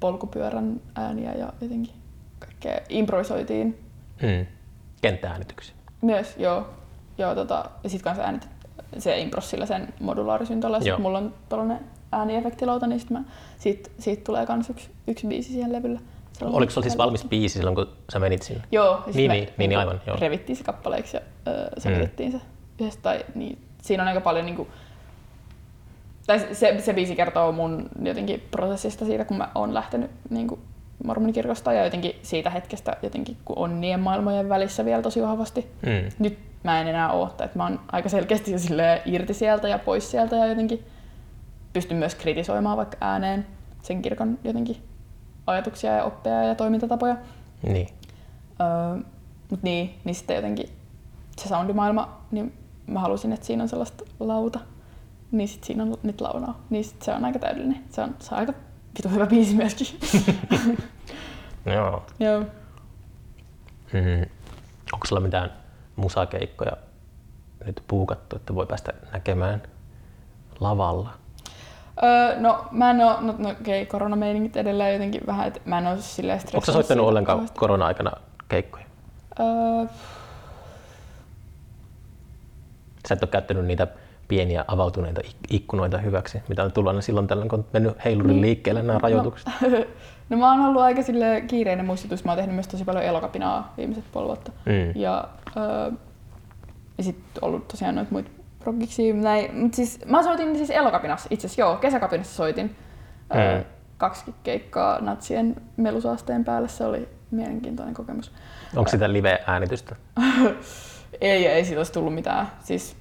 polkupyörän ääniä ja jotenkin kaikkea improvisoitiin Mm. Kenttääänityksiä. myös, joo. joo tota, ja sit kanssa äänit se impros sillä sen. Sitten mulla on tällainen ääniefektilauta, niin sit mä, siitä, siitä tulee kans yksi, yksi biisi siihen levyllä. Sellainen- Oliko sulla siis valmis biisi silloin, kun sä menit sinne? Joo, sit Niin, me niin, niin, niin, aivan, joo. revittiin se kappaleeksi ja öö, sovitettiin se yhdessä. Tai, niin, siinä on aika paljon niinku, tai se, se biisi kertoo mun jotenkin prosessista siitä, kun mä oon lähtenyt niinku, mormonikirkosta ja jotenkin siitä hetkestä, jotenkin, kun on niiden maailmojen välissä vielä tosi vahvasti. Mm. Nyt mä en enää oo, että mä oon aika selkeästi jo irti sieltä ja pois sieltä ja jotenkin pystyn myös kritisoimaan vaikka ääneen sen kirkon jotenkin ajatuksia ja oppeja ja toimintatapoja. Niin. Öö, mut niin, niin sitten jotenkin se soundimaailma, niin mä halusin, että siinä on sellaista lauta niin sit siinä on nyt launaa. Niin sit se on aika täydellinen. Se on, se on aika vitu hyvä biisi myöskin. Joo. Joo. Mm. Onko sulla mitään musakeikkoja nyt puukattu, että voi päästä näkemään lavalla? Öö, no mä en oo, no, no okei, okay, koronameiningit edelleen jotenkin vähän, että mä en oo silleen stressannut. Onko sä soittanut ollenkaan kauheasti. korona-aikana keikkoja? Öö, Sä et ole käyttänyt niitä pieniä avautuneita ik- ikkunoita hyväksi, mitä on tullut aina silloin tällöin, kun on mennyt heilurin Niin. liikkeelle nämä rajoitukset. no mä oon ollut aika sille kiireinen muistutus. Mä oon tehnyt myös tosi paljon elokapinaa viimeiset puoli vuotta. Mm. Ja, öö, ja sitten ollut tosiaan noita muita proggiksi. Näin. Mut siis, mä soitin siis elokapinassa itse asiassa, joo, kesäkapinassa soitin. Öö, Mm. kaksi keikkaa natsien melusaasteen päälle, se oli mielenkiintoinen kokemus. Onko sitä live-äänitystä? Ei, ei siitä olisi tullut mitään. Siis,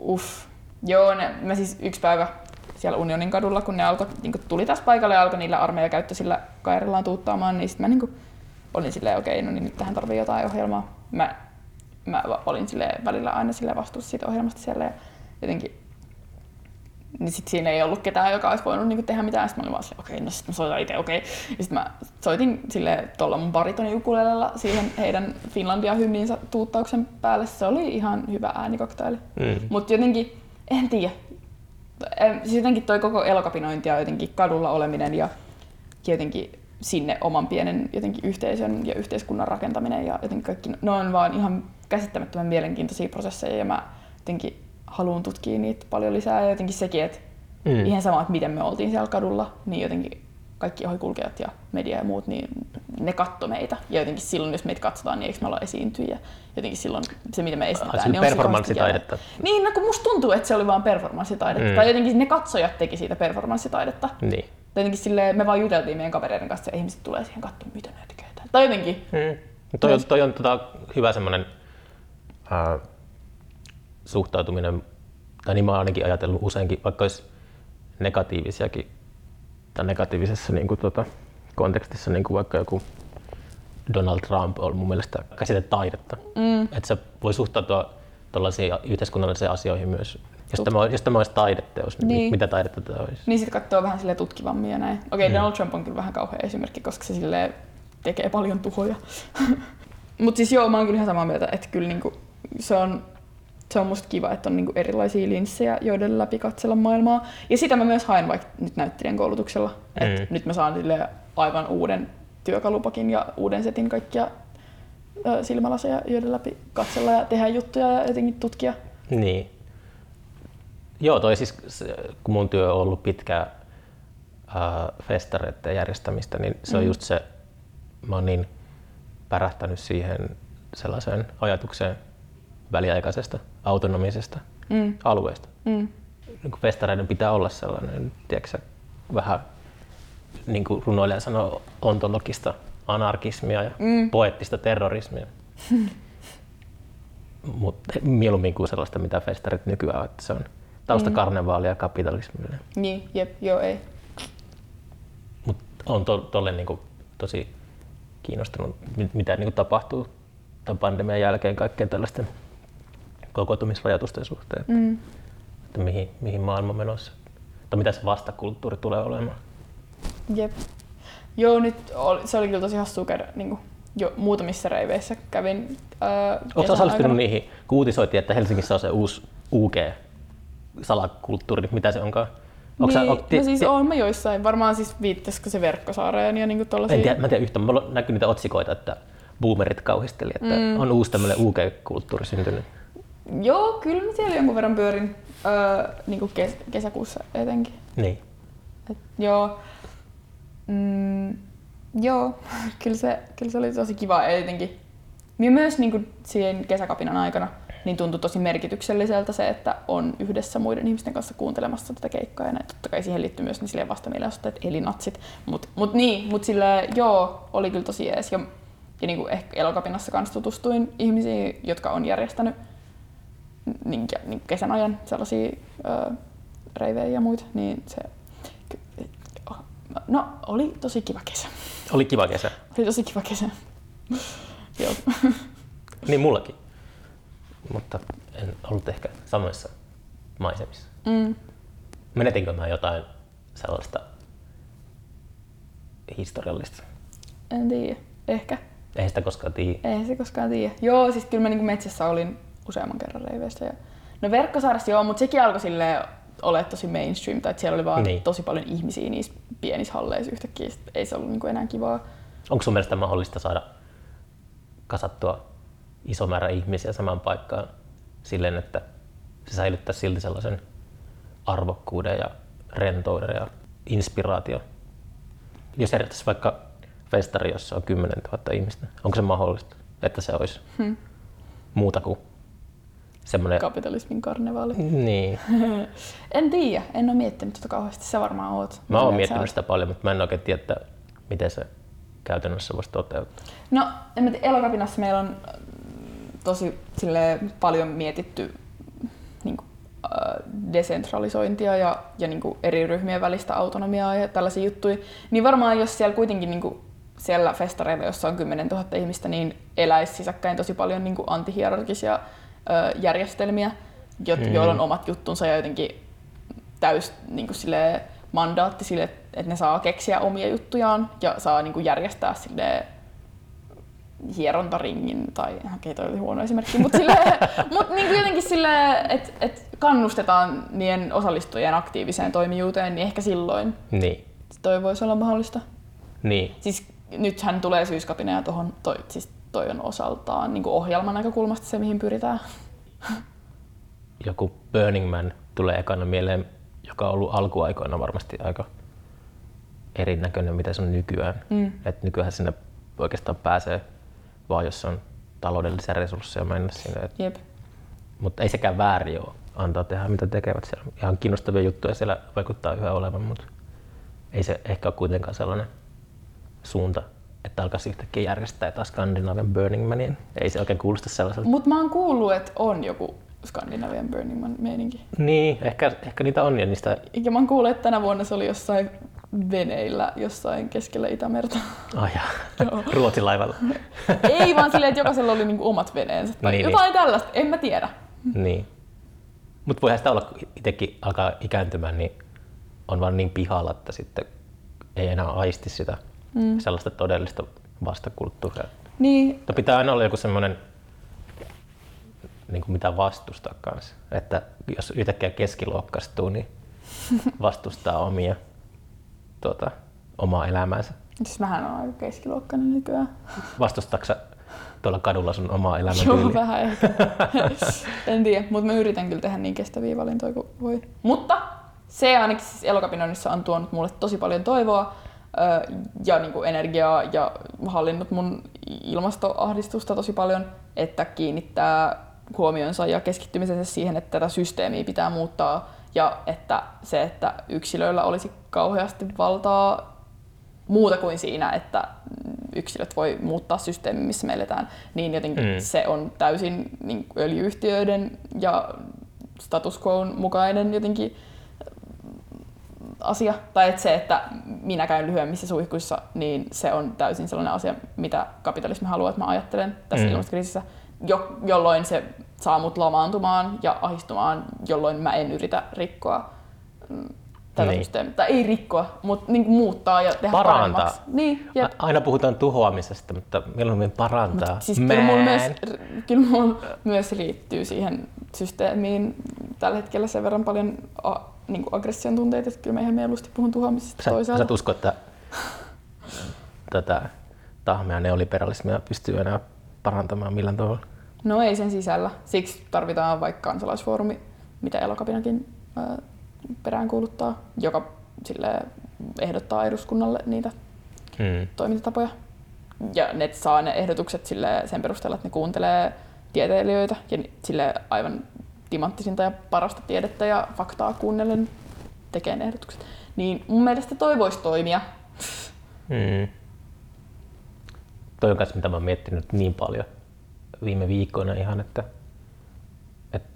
uff. Joo, ne, mä siis yksi päivä siellä Unionin kadulla, kun ne alkoi, niin tuli tässä paikalle ja alkoi niillä armeijakäyttöisillä kairillaan tuuttaamaan, niin sitten mä niin kuin, olin silleen, okei, no niin nyt tähän tarvii jotain ohjelmaa. Mä, mä olin silleen, välillä aina sille vastuussa siitä ohjelmasta siellä ja jotenkin niin sit siinä ei ollut ketään, joka olisi voinut niinku tehdä mitään. Sitten mä olin vaan silleen, okei, no sit mä soitan itse, okei. Ja sitten mä soitin sille tuolla mun baritoni ukulelella siihen heidän Finlandia-hymniinsä tuuttauksen päälle. Se oli ihan hyvä äänikoktaili. Mm. Mutta jotenkin, en tiedä. Siis jotenkin toi koko elokapinointi ja jotenkin kadulla oleminen ja jotenkin sinne oman pienen jotenkin yhteisön ja yhteiskunnan rakentaminen ja jotenkin kaikki, ne on vaan ihan käsittämättömän mielenkiintoisia prosesseja ja mä jotenkin haluan tutkia niitä paljon lisää ja jotenkin sekin, että Mm. ihan sama, että miten me oltiin siellä kadulla, niin jotenkin kaikki ohikulkijat ja media ja muut, niin ne katto meitä. Ja jotenkin silloin, jos meitä katsotaan, niin eikö me olla esiintyjiä. Jotenkin silloin se, mitä me Ai, esitetään, se niin on performanssitaidetta. Niin, no kun musta tuntuu, että se oli vaan performanssitaidetta. Mm. Tai jotenkin ne katsojat teki siitä performanssitaidetta. Niin. Tai jotenkin silleen, me vaan juteltiin meidän kavereiden kanssa ja ihmiset tulee siihen katsomaan, mitä ne tekee. Tai jotenkin, Mm. Toi, on, toi on tota, hyvä semmoinen äh, suhtautuminen, tai niin mä oon ainakin ajatellut useinkin, vaikka olisi negatiivisiakin, tai negatiivisessa niin kuin, tota, kontekstissa, niin kuin vaikka joku Donald Trump on mun mielestä käsite taidetta. Mm. Että se voi suhtautua tuollaisiin yhteiskunnallisiin asioihin myös. Jos tämä, jos tämä olisi taideteos, niin, niin. Mitä taidetta tämä olisi? niin sitten katsoo vähän sille tutkivammin ja näin. Okei, okay, Donald Trump on kyllä vähän kauhea esimerkki, koska se sille tekee paljon tuhoja. Mutta siis joo, mä oon kyllä ihan samaa mieltä, että kyllä niinku, se on se on musta kiva, että on niinku erilaisia linssejä, joiden läpi katsella maailmaa. Ja sitä mä myös haen vaikka nyt näyttelijän koulutuksella. Mm. Mm. Et nyt mä saan aivan uuden työkalupakin ja uuden setin kaikkia ö, silmälaseja, joiden läpi katsella ja tehdä juttuja ja jotenkin tutkia. Niin. Joo, toi siis, kun mun työ on ollut pitkää äh, festareiden järjestämistä, niin se on Mm. just se, mä oon niin pärähtänyt siihen sellaiseen ajatukseen väliaikaisesta, autonomisesta Mm. alueesta. Mm. Niin kuin festareiden pitää olla sellainen, tiedätkö, vähän niin kuin runoilija sanoo, ontologista anarkismia ja Mm. poettista terrorismia. Mutta mieluummin kuin sellaista, mitä festarit nykyään että se on taustakarnevaalia kapitalismille. Niin, jep, joo, ei. Mutta on to, tolle niinku tosi kiinnostunut, mit- mitä niinku tapahtuu tämän pandemian jälkeen kaikkien tällaisten kokoontumisrajoitusten suhteen, mm. Mm. että mihin, mihin maailma on menossa. Tai mitä se vastakulttuuri tulee olemaan. Jep. Joo, nyt oli, se oli kyllä tosi hassua käydä niin jo muutamissa reiveissä. Kävin ää, Oletko osallistunut aikana. niihin, kun uutisoitiin, että Helsingissä on se uusi UG-salakulttuuri, mitä se onkaan? Onko sä- niin, onko- no siis oon mä joissain. Varmaan siis viittaisiko se verkkosaareen ja niinku tollasia. En tiedä, mä en tiedä yhtään. Mulla on näkynyt niitä otsikoita, että boomerit kauhisteli, että mm. on uusi tämmöinen UG-kulttuuri syntynyt. Joo, kyllä mä siellä jonkun verran pyörin. Öö, niinku kes- kesäkuussa etenkin. Niin. Et, joo. Mm, joo, kyllä se, kyllä se oli tosi kiva jotenkin. Ja myös niin kuin siihen kesäkapinan aikana niin tuntui tosi merkitykselliseltä se, että on yhdessä muiden ihmisten kanssa kuuntelemassa tätä keikkaa. Ja näin. totta kai siihen liittyy myös niin vastamielenosoitteet, eli natsit. Mutta mut niin, mut sille joo, oli kyllä tosi jees. Ja, ja niin kuin ehkä elokapinassa kanssa tutustuin ihmisiin, jotka on järjestänyt niin, niin kesän ajan sellaisia ö, reivejä ja muita, niin se No, oli tosi kiva kesä. Oli kiva kesä. Oli tosi kiva kesä. Joo. Niin mullakin. Mutta en ollut ehkä samoissa maisemissa. Mm. Menetinkö mä jotain sellaista historiallista? En tiedä. Ehkä. Ei sitä koskaan tiedä. Ei se koskaan tiedä. Joo, siis kyllä mä niin metsässä olin useamman kerran reiveissä. Ja... No verkkosaaressa joo, mutta sekin alkoi silleen ole tosi mainstream, tai että siellä oli vaan Niin. tosi paljon ihmisiä niissä pienissä halleissa yhtäkkiä. Sit ei se ollut niin enää kivaa. Onko sun mielestä mahdollista saada kasattua iso määrä ihmisiä samaan paikkaan silleen, että se säilyttää silti sellaisen arvokkuuden ja rentouden ja inspiraation? Jos järjestäisi vaikka festari, jossa on 10 000 ihmistä, onko se mahdollista, että se olisi Hmm. muuta kuin semmoinen... Kapitalismin karnevaali. Niin. En tiedä, en ole miettinyt tota kauheasti. Sä varmaan oot. Mä oon miettinyt sitä paljon, mutta mä en oikein tiedä, että miten se käytännössä voisi toteuttaa. No, en mä tiedä, Elokapinassa meillä on äh, tosi silleen, paljon mietitty niin kuin, äh, desentralisointia ja, ja niin kuin eri ryhmien välistä autonomiaa ja tällaisia juttuja. Niin varmaan jos siellä kuitenkin niin kuin, siellä festareilla, jossa on 10 000 ihmistä, niin eläisi sisäkkäin tosi paljon niin antihierarkisia järjestelmiä, jo, Mm. joilla on omat juttunsa ja jotenkin täys niin kuin silleen, mandaatti sille, että ne saa keksiä omia juttujaan ja saa niin kuin järjestää silleen, hierontaringin, tai okei toi oli huono esimerkki, mutta mut niin jotenkin sille, että et kannustetaan niiden osallistujien aktiiviseen toimijuuteen, niin ehkä silloin Niin. toi voisi olla mahdollista. Niin. Siis nythän tulee syyskapina ja tohon, toi, siis toi on osaltaan niin ohjelman näkökulmasta se, mihin pyritään. joku Burning Man tulee ekana mieleen, joka on ollut alkuaikoina varmasti aika erinäköinen, mitä se on nykyään. Mm. Et nykyään sinne oikeastaan pääsee vaan, jos on taloudellisia resursseja mennä sinne. Et, Jep. mutta ei sekään väärin ole antaa tehdä, mitä tekevät siellä. Ihan kiinnostavia juttuja siellä vaikuttaa yhä olevan, mutta ei se ehkä ole kuitenkaan sellainen suunta, että alkaisi yhtäkkiä järjestää taas Skandinavian Burning Manien. Ei se oikein kuulosta sellaiselta. Mutta mä oon kuullut, että on joku Skandinavian Burning Man meininki. Niin, ehkä, ehkä niitä on ja niistä Ja mä oon kuullut, että tänä vuonna se oli jossain veneillä jossain keskellä Itämerta. Oh, ja. Joo. Ruotsin laivalla. Ei vaan silleen, että jokaisella oli niinku omat veneensä. Tai Niin, jotain tällaista, en mä tiedä. niin. Mutta voihan sitä olla, kun itsekin alkaa ikääntymään, niin on vaan niin pihalla, että sitten ei enää aisti sitä Mm. sellaista todellista vastakulttuuria. Niin, Mutta pitää aina olla joku semmoinen, niin kuin mitä vastustaa kanssa. Että jos yhtäkkiä keskiluokkastuu, niin vastustaa omia, tuota, omaa elämäänsä. siis mähän on aika keskiluokkainen nykyään. Vastustaako sä tuolla kadulla sun omaa Joo, elämäntyyliä? vähän ehkä. en tiedä, mutta mä yritän kyllä tehdä niin kestäviä valintoja kuin voi. Mutta se ainakin siis elokapinoinnissa on tuonut mulle tosi paljon toivoa ja niin kuin energiaa ja hallinnut mun ilmastoahdistusta tosi paljon, että kiinnittää huomionsa ja keskittymisensä siihen, että tätä systeemiä pitää muuttaa ja että se, että yksilöillä olisi kauheasti valtaa muuta kuin siinä, että yksilöt voi muuttaa systeemi, missä me eletään, niin jotenkin Mm. se on täysin niin öljyyhtiöiden ja status quoon mukainen jotenkin asia. Tai että se, että minä käyn lyhyemmissä suihkuissa, niin se on täysin sellainen asia, mitä kapitalismi haluaa, että mä ajattelen tässä Mm. ilmastokriisissä, jo, jolloin se saa mut lamaantumaan ja ahistumaan, jolloin mä en yritä rikkoa mm, tätä Niin. systeemiä. Tai ei rikkoa, mutta niin muuttaa ja tehdä Parantaa. paremmaksi. Niin, jep. Aina puhutaan tuhoamisesta, mutta mieluummin parantaa. Siis kyllä mulla, myös, kyllä mulla myös liittyy siihen systeemiin tällä hetkellä sen verran paljon niin kuin aggression tunteita, että kyllä mä ihan mieluusti puhun tuhoamisesta Sä, toisaalta. sä usko, että tätä tahmea neoliberalismia pystyy enää parantamaan millään tavalla? No ei sen sisällä. Siksi tarvitaan vaikka kansalaisfoorumi, mitä Elokapinakin ää, peräänkuuluttaa, joka sille ehdottaa eduskunnalle niitä Hmm. toimintatapoja. Ja ne saa ne ehdotukset sille sen perusteella, että ne kuuntelee tieteilijöitä ja sille aivan timanttisinta ja parasta tiedettä ja faktaa kuunnellen tekee ehdotukset. Niin mun mielestä toi voisi toimia. Hmm. Toi on kanssa, mitä mä oon miettinyt niin paljon viime viikkoina ihan, että, että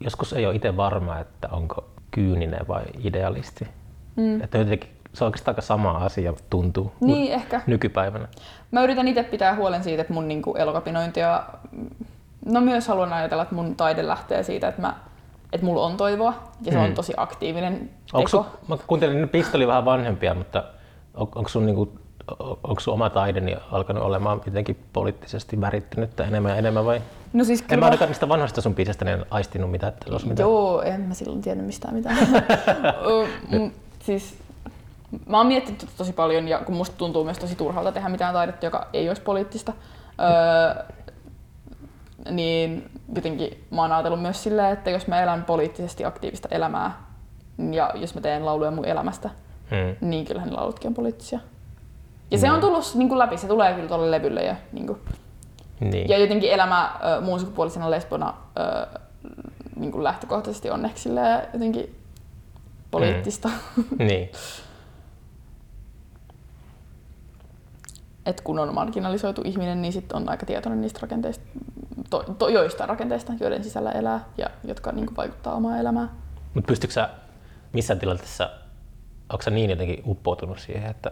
joskus ei ole itse varma, että onko kyyninen vai idealisti. Mm. Että jotenkin se on oikeastaan aika sama asia tuntuu Niin ehkä. nykypäivänä. Mä yritän itse pitää huolen siitä, että mun niinku elokapinointi ja no myös haluan ajatella, että mun taide lähtee siitä, että mä että mulla on toivoa ja se Mm. on tosi aktiivinen teko. sun, mä kuuntelin, että Pistoli vähän vanhempia, mutta on, onko sun, niinku, o- onko sun oma taideni alkanut olemaan jotenkin poliittisesti värittynyttä enemmän ja enemmän vai? No siis En kyllä mä ainakaan niistä vanhoista sun biisestä niin aistinut mitään, että olisi mitään. Joo, en mä silloin tiennyt mistään mitään. Ö, m- siis, mä oon miettinyt tosi paljon ja kun musta tuntuu myös tosi turhalta tehdä mitään taidetta, joka ei olisi poliittista, öö, niin jotenkin mä oon ajatellut myös silleen, että jos mä elän poliittisesti aktiivista elämää ja jos mä teen lauluja mun elämästä, Hmm. niin kyllähän ne laulutkin on poliittisia. Ja se on tullut niin kuin läpi, se tulee kyllä tuolle levylle ja, niin kuin, Niin. ja jotenkin elämä ö, muun sukupuolisena lesbona ö, niin kuin lähtökohtaisesti on ehkä silleen jotenkin poliittista. Mm. niin. että kun on marginalisoitu ihminen, niin sitten on aika tietoinen niistä rakenteista, to, to, joistain rakenteista, joiden sisällä elää ja jotka niin kuin, vaikuttaa omaan elämään. Mutta pystytkö sä missään tilanteessa, onko sä niin jotenkin uppoutunut siihen, että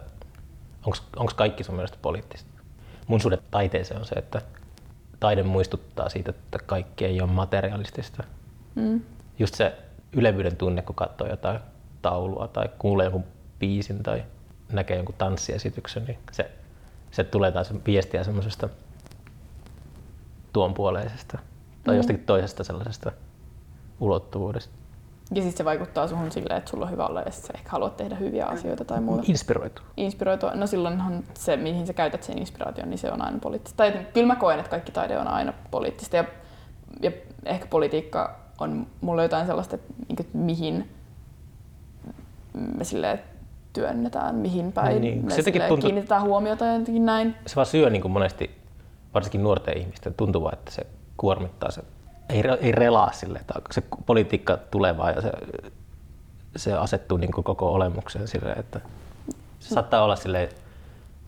onko kaikki sun mielestä poliittista? Mun suhde taiteeseen on se, että taide muistuttaa siitä, että kaikki ei ole materialistista. Mm. Just se ylevyyden tunne, kun katsoo jotain taulua tai kuulee jonkun biisin tai näkee jonkun tanssiesityksen, niin se, se tulee taas viestiä semmoisesta tuonpuoleisesta tai Mm. jostakin toisesta sellaisesta ulottuvuudesta. Ja sitten se vaikuttaa suhun silleen, että sulla on hyvä olla ja sä ehkä haluat tehdä hyviä asioita tai muuta. Inspiroitu. Inspiroitua. No silloinhan se, mihin sä käytät sen inspiraation, niin se on aina poliittista. Tai kyllä mä koen, että kaikki taide on aina poliittista. Ja, ja ehkä politiikka on mulle jotain sellaista, että niin kuin, mihin me silleen työnnetään, mihin päin Niin, me se jotenkin silleen tuntuu- kiinnitetään huomiota jotenkin näin. Se vaan syö niin kuin monesti, varsinkin nuorten ihmisten, tuntuu että se kuormittaa se. Ei, ei relaa sille, että se politiikka tulee vaan ja se, se asettuu niin kuin koko olemukseen sille, että se saattaa olla sille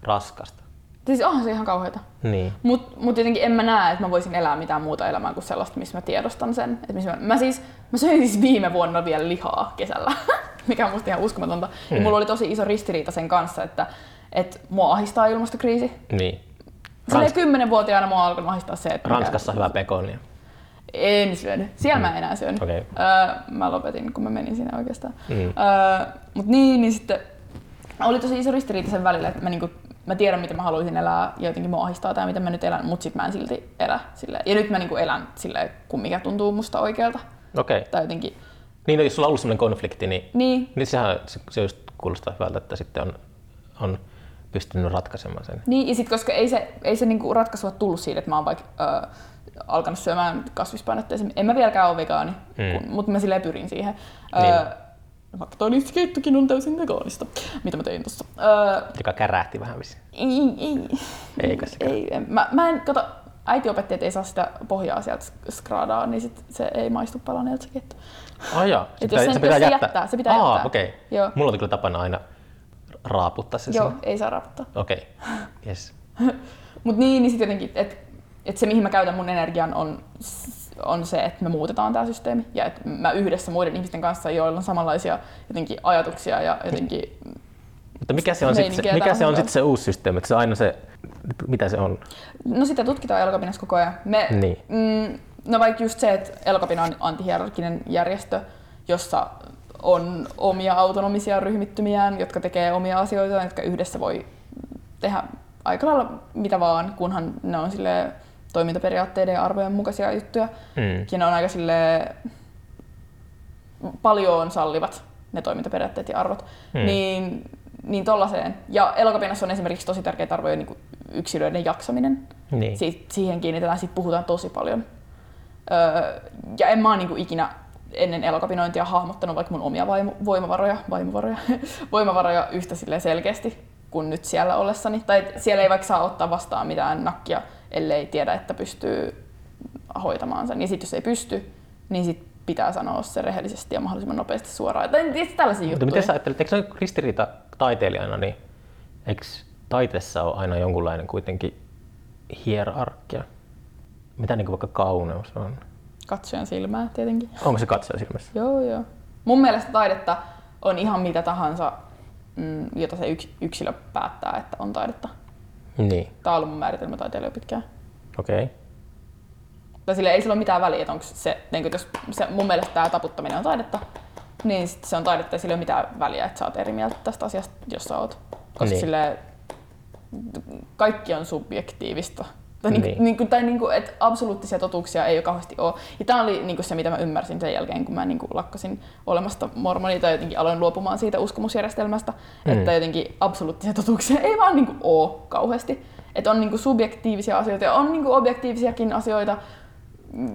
raskasta. Siis onhan se ihan kauheata. Niin. Mutta mut jotenkin en mä näe, että mä voisin elää mitään muuta elämää kuin sellaista, missä mä tiedostan sen. Että missä mä, mä, siis, mä söin siis viime vuonna vielä lihaa kesällä, mikä on musta ihan uskomatonta. Hmm. Ja mulla oli tosi iso ristiriita sen kanssa, että, että mua ahistaa ilmastokriisi. niin. Silleen Rans- kymmenenvuotiaana mua on alkanut ahistaa se, että... mikä- Ranskassa hyvä pekonia. En syönyt. Siellä mä en enää syönyt. Okei. Öö, mä lopetin, kun mä menin sinne oikeastaan. Mm. Öö, mut niin, niin sitten oli tosi iso ristiriita sen välillä, että mä, niinku, mä tiedän, miten mä haluaisin elää ja jotenkin mua ahistaa tämä, miten mä nyt elän, mutta sit mä en silti elä silleen. Ja nyt mä niinku elän silleen, kun mikä tuntuu musta oikealta. Okei. Tai jotenkin, Niin, no, jos sulla on ollut sellainen konflikti, niin, niin, niin sehän se, se just kuulostaa hyvältä, että sitten on, on pystynyt ratkaisemaan sen. niin ja sit koska ei se, ei se niinku ratkaisu ole tullut siitä, että mä oon vaikka öö, alkanut syömään kasvispainotteisen. En mä vieläkään ole vegaani, Mm. kun, mutta mä silleen pyrin siihen. Niin. Öö, vaikka toi keittokin on täysin vegaanista, mitä mä tein tossa. Öö, Joka kärähti vähän vissiin. ei, ei. Eikä sekään. ei, en- mä, mä en, kato, äiti opetti, että ei saa sitä pohjaa sieltä skraadaa, niin sit se ei maistu palaneelta se keitto. Oh, joo. Et jos sen- jos se jättää, se pitää Aa, jättää. okei. Joo. Mulla on kyllä tapana aina raaputtaa se Joo, sinne. ei saa raputtaa. Okei. Yes. Mut niin, niin sit jotenkin, että et se mihin mä käytän mun energian on, on se, että me muutetaan tämä systeemi ja että mä yhdessä muiden ihmisten kanssa, joilla on samanlaisia jotenkin ajatuksia ja jotenkin Mutta mikä se on sitten se, mikä se, on sit se uusi systeemi? Että se on aina se, mitä se on? No sitä tutkitaan Elokapinassa koko ajan. Me, Niin. mm, no vaikka just se, että Elokapina on antihierarkinen järjestö, jossa on omia autonomisia ryhmittymiään, jotka tekee omia asioita, jotka yhdessä voi tehdä aika lailla mitä vaan, kunhan ne on sille toimintaperiaatteiden ja arvojen mukaisia juttuja. Mm. Ja ne on aika sille paljon sallivat ne toimintaperiaatteet ja arvot. Hmm. Niin, niin tollaiseen. Ja elokapinassa on esimerkiksi tosi tärkeitä arvoja niin kuin yksilöiden jaksaminen. Niin. Si- siihen kiinnitetään, siitä puhutaan tosi paljon. Öö, ja en mä oon niin kuin ikinä ennen elokapinointia hahmottanut vaikka mun omia vaimo- voimavaroja, voimavaroja, voimavaroja yhtä selkeästi kuin nyt siellä ollessani. Tai siellä ei vaikka saa ottaa vastaan mitään nakkia, ellei tiedä, että pystyy hoitamaan sen. Ja sitten jos ei pysty, niin sit pitää sanoa se rehellisesti ja mahdollisimman nopeasti suoraan. Tai tietysti tällaisia Mutta juttuja. miten sä ajattelet, eikö se ole ristiriita taiteilijana, niin eikö taiteessa ole aina jonkunlainen kuitenkin hierarkia? Mitä niin vaikka kauneus on? Katsojan silmää tietenkin. Onko se katsoja silmässä? Joo, joo. Mun mielestä taidetta on ihan mitä tahansa, mm, jota se yks, yksilö päättää, että on taidetta. Niin, Tämä on ollut mun määritelmä taiteilija pitkään. okei. Okay. Tai sille ei sillä ole mitään väliä, että onko se, niin kuin jos se, mun mielestä tämä taputtaminen on taidetta, niin sit se on taidetta ja sillä ei ole mitään väliä, että sä oot eri mieltä tästä asiasta, jos sä oot. Koska niin. sille kaikki on subjektiivista. Tai, niin. Niin. Niin, niin, tai niin kuin, että absoluuttisia totuuksia ei ole kauheasti ole. Ja tämä oli niin kuin se, mitä mä ymmärsin sen jälkeen, kun mä niin kuin lakkasin olemasta mormoni tai jotenkin aloin luopumaan siitä uskomusjärjestelmästä, Mm. että jotenkin absoluuttisia totuuksia ei vaan niin kuin ole kauheasti. Että on niin kuin subjektiivisia asioita ja on niin kuin objektiivisiakin asioita,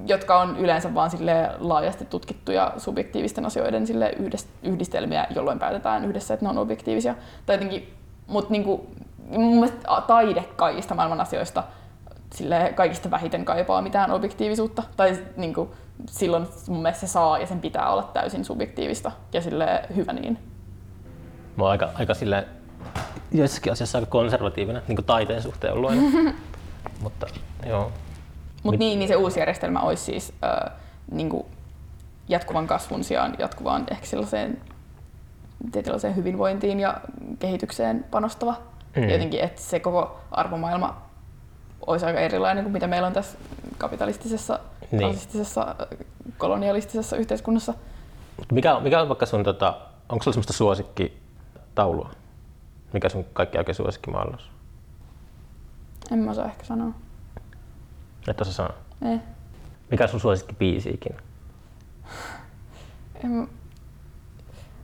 jotka on yleensä vaan sille laajasti tutkittuja subjektiivisten asioiden sille yhdistelmiä, jolloin päätetään yhdessä, että ne on objektiivisia. Tai jotenkin, mutta niinku, mun mielestä taide kaikista maailman asioista sille kaikista vähiten kaipaa mitään objektiivisuutta. Tai niinku, silloin mun mielestä se saa ja sen pitää olla täysin subjektiivista ja sille hyvä niin. Mä oon aika, aika silleen, joissakin asioissa aika konservatiivinen, niin kuin taiteen suhteen ollut aina. Mutta joo. Mit- niin, niin se uusi järjestelmä olisi siis äh, niinku jatkuvan kasvun sijaan jatkuvaan ehkä sellaiseen tietynlaiseen hyvinvointiin ja kehitykseen panostava. Mm. Jotenkin, että se koko arvomaailma olisi aika erilainen kuin mitä meillä on tässä kapitalistisessa, Niin. rasistisessa, kolonialistisessa yhteiskunnassa. Mut mikä, mikä on vaikka sun, tota, onko sulla semmoista suosikkitaulua? Mikä sun kaikki oikein suosikki maailmassa? En mä osaa ehkä sanoa. Et osaa sanoa. Ei. Mikä on sun suosikki biisiikin? En...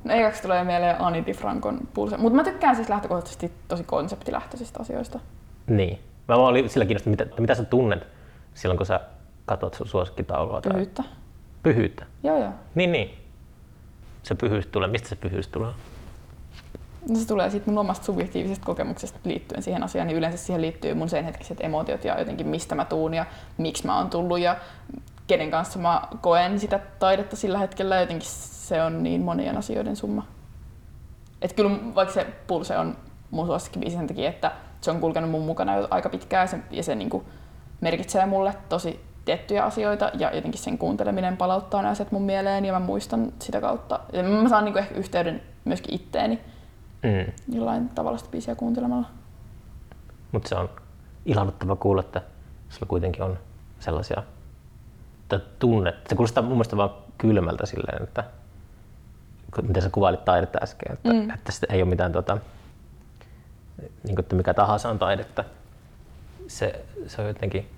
No ekaksi tulee mieleen Ani DiFrancon pulse. Mutta mä tykkään siis lähtökohtaisesti tosi konseptilähtöisistä asioista. Niin. Mä vaan olin sillä kiinnostunut, mitä, mitä sä tunnet silloin, kun sä katsot sun suosikkitaulua. tai- Pyhyyttä. Pyhyyttä. Joo joo. Niin, niin. Se pyhyys tulee. Mistä se pyhyys tulee? No se tulee siitä mun omasta subjektiivisesta kokemuksesta liittyen siihen asiaan, niin yleensä siihen liittyy mun sen hetkiset emotiot ja jotenkin mistä mä tuun ja miksi mä oon tullut ja kenen kanssa mä koen sitä taidetta sillä hetkellä. Jotenkin se on niin monien asioiden summa. Et kyllä vaikka se pulse on mun suosikkibiisi sen takia, että se on kulkenut mun mukana jo aika pitkään ja se, ja se niinku merkitsee mulle tosi tiettyjä asioita ja jotenkin sen kuunteleminen palauttaa ne asiat mun mieleen ja mä muistan sitä kautta. Ja mä saan niinku ehkä yhteyden myöskin itteeni Mm. jollain tavalla sitä biisiä kuuntelemalla. Mutta se on ilahduttava kuulla, että sulla kuitenkin on sellaisia että tunnet. Se kuulostaa mun mielestä vaan kylmältä silleen, että miten sä kuvailit taidetta äsken, että, mm. Mm. että sitä ei ole mitään tota, niin kuin, että mikä tahansa on taidetta. Se, se on jotenkin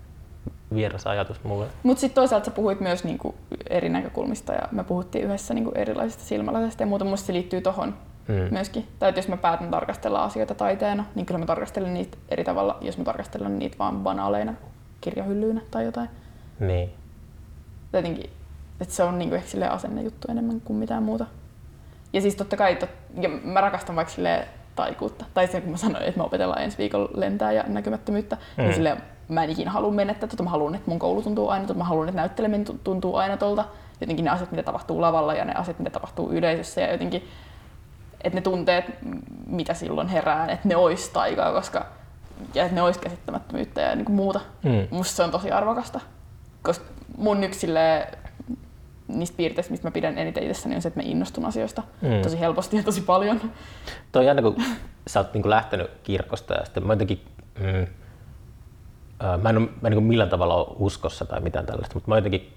vieras ajatus mulle. Mutta sitten toisaalta sä puhuit myös niinku eri näkökulmista ja me puhuttiin yhdessä niinku erilaisista silmälasista ja muuta. Musta se liittyy tohon Mm. myöskin. Tai että jos mä päätän tarkastella asioita taiteena, niin kyllä mä tarkastelen niitä eri tavalla, jos mä tarkastelen niitä vaan banaaleina kirjahyllyinä tai jotain. Niin. Jotenkin, että se on niinku ehkä asennejuttu enemmän kuin mitään muuta. Ja siis totta kai, tot, ja mä rakastan vaikka silleen taikuutta. Tai se, kun mä sanoin, että me opetellaan ensi viikolla lentää ja näkymättömyyttä, mm. Mm. niin silleen, mä en ikinä halua menettää tota. Mä haluan, että mun koulu tuntuu aina tolta. Mä haluan, että näytteleminen tu- tuntuu aina tolta. Jotenkin ne asiat, mitä tapahtuu lavalla ja ne asiat, mitä tapahtuu yleisössä ja jotenkin, että ne tunteet, mitä silloin herää, että ne olisi taikaa, koska ja että ne olisi käsittämättömyyttä ja niin kuin muuta. Mm. Musta se on tosi arvokasta. Koska mun yksi niistä piirteistä, mistä mä pidän eniten itsessäni, on se, että mä innostun asioista Mm. tosi helposti ja tosi paljon. Toi jännä, kun sä oot niin lähtenyt kirkosta ja sitten mä jotenkin, mm, ää, mä en, ole, mä en niin millään tavalla ole uskossa tai mitään tällaista, mutta mä oon jotenkin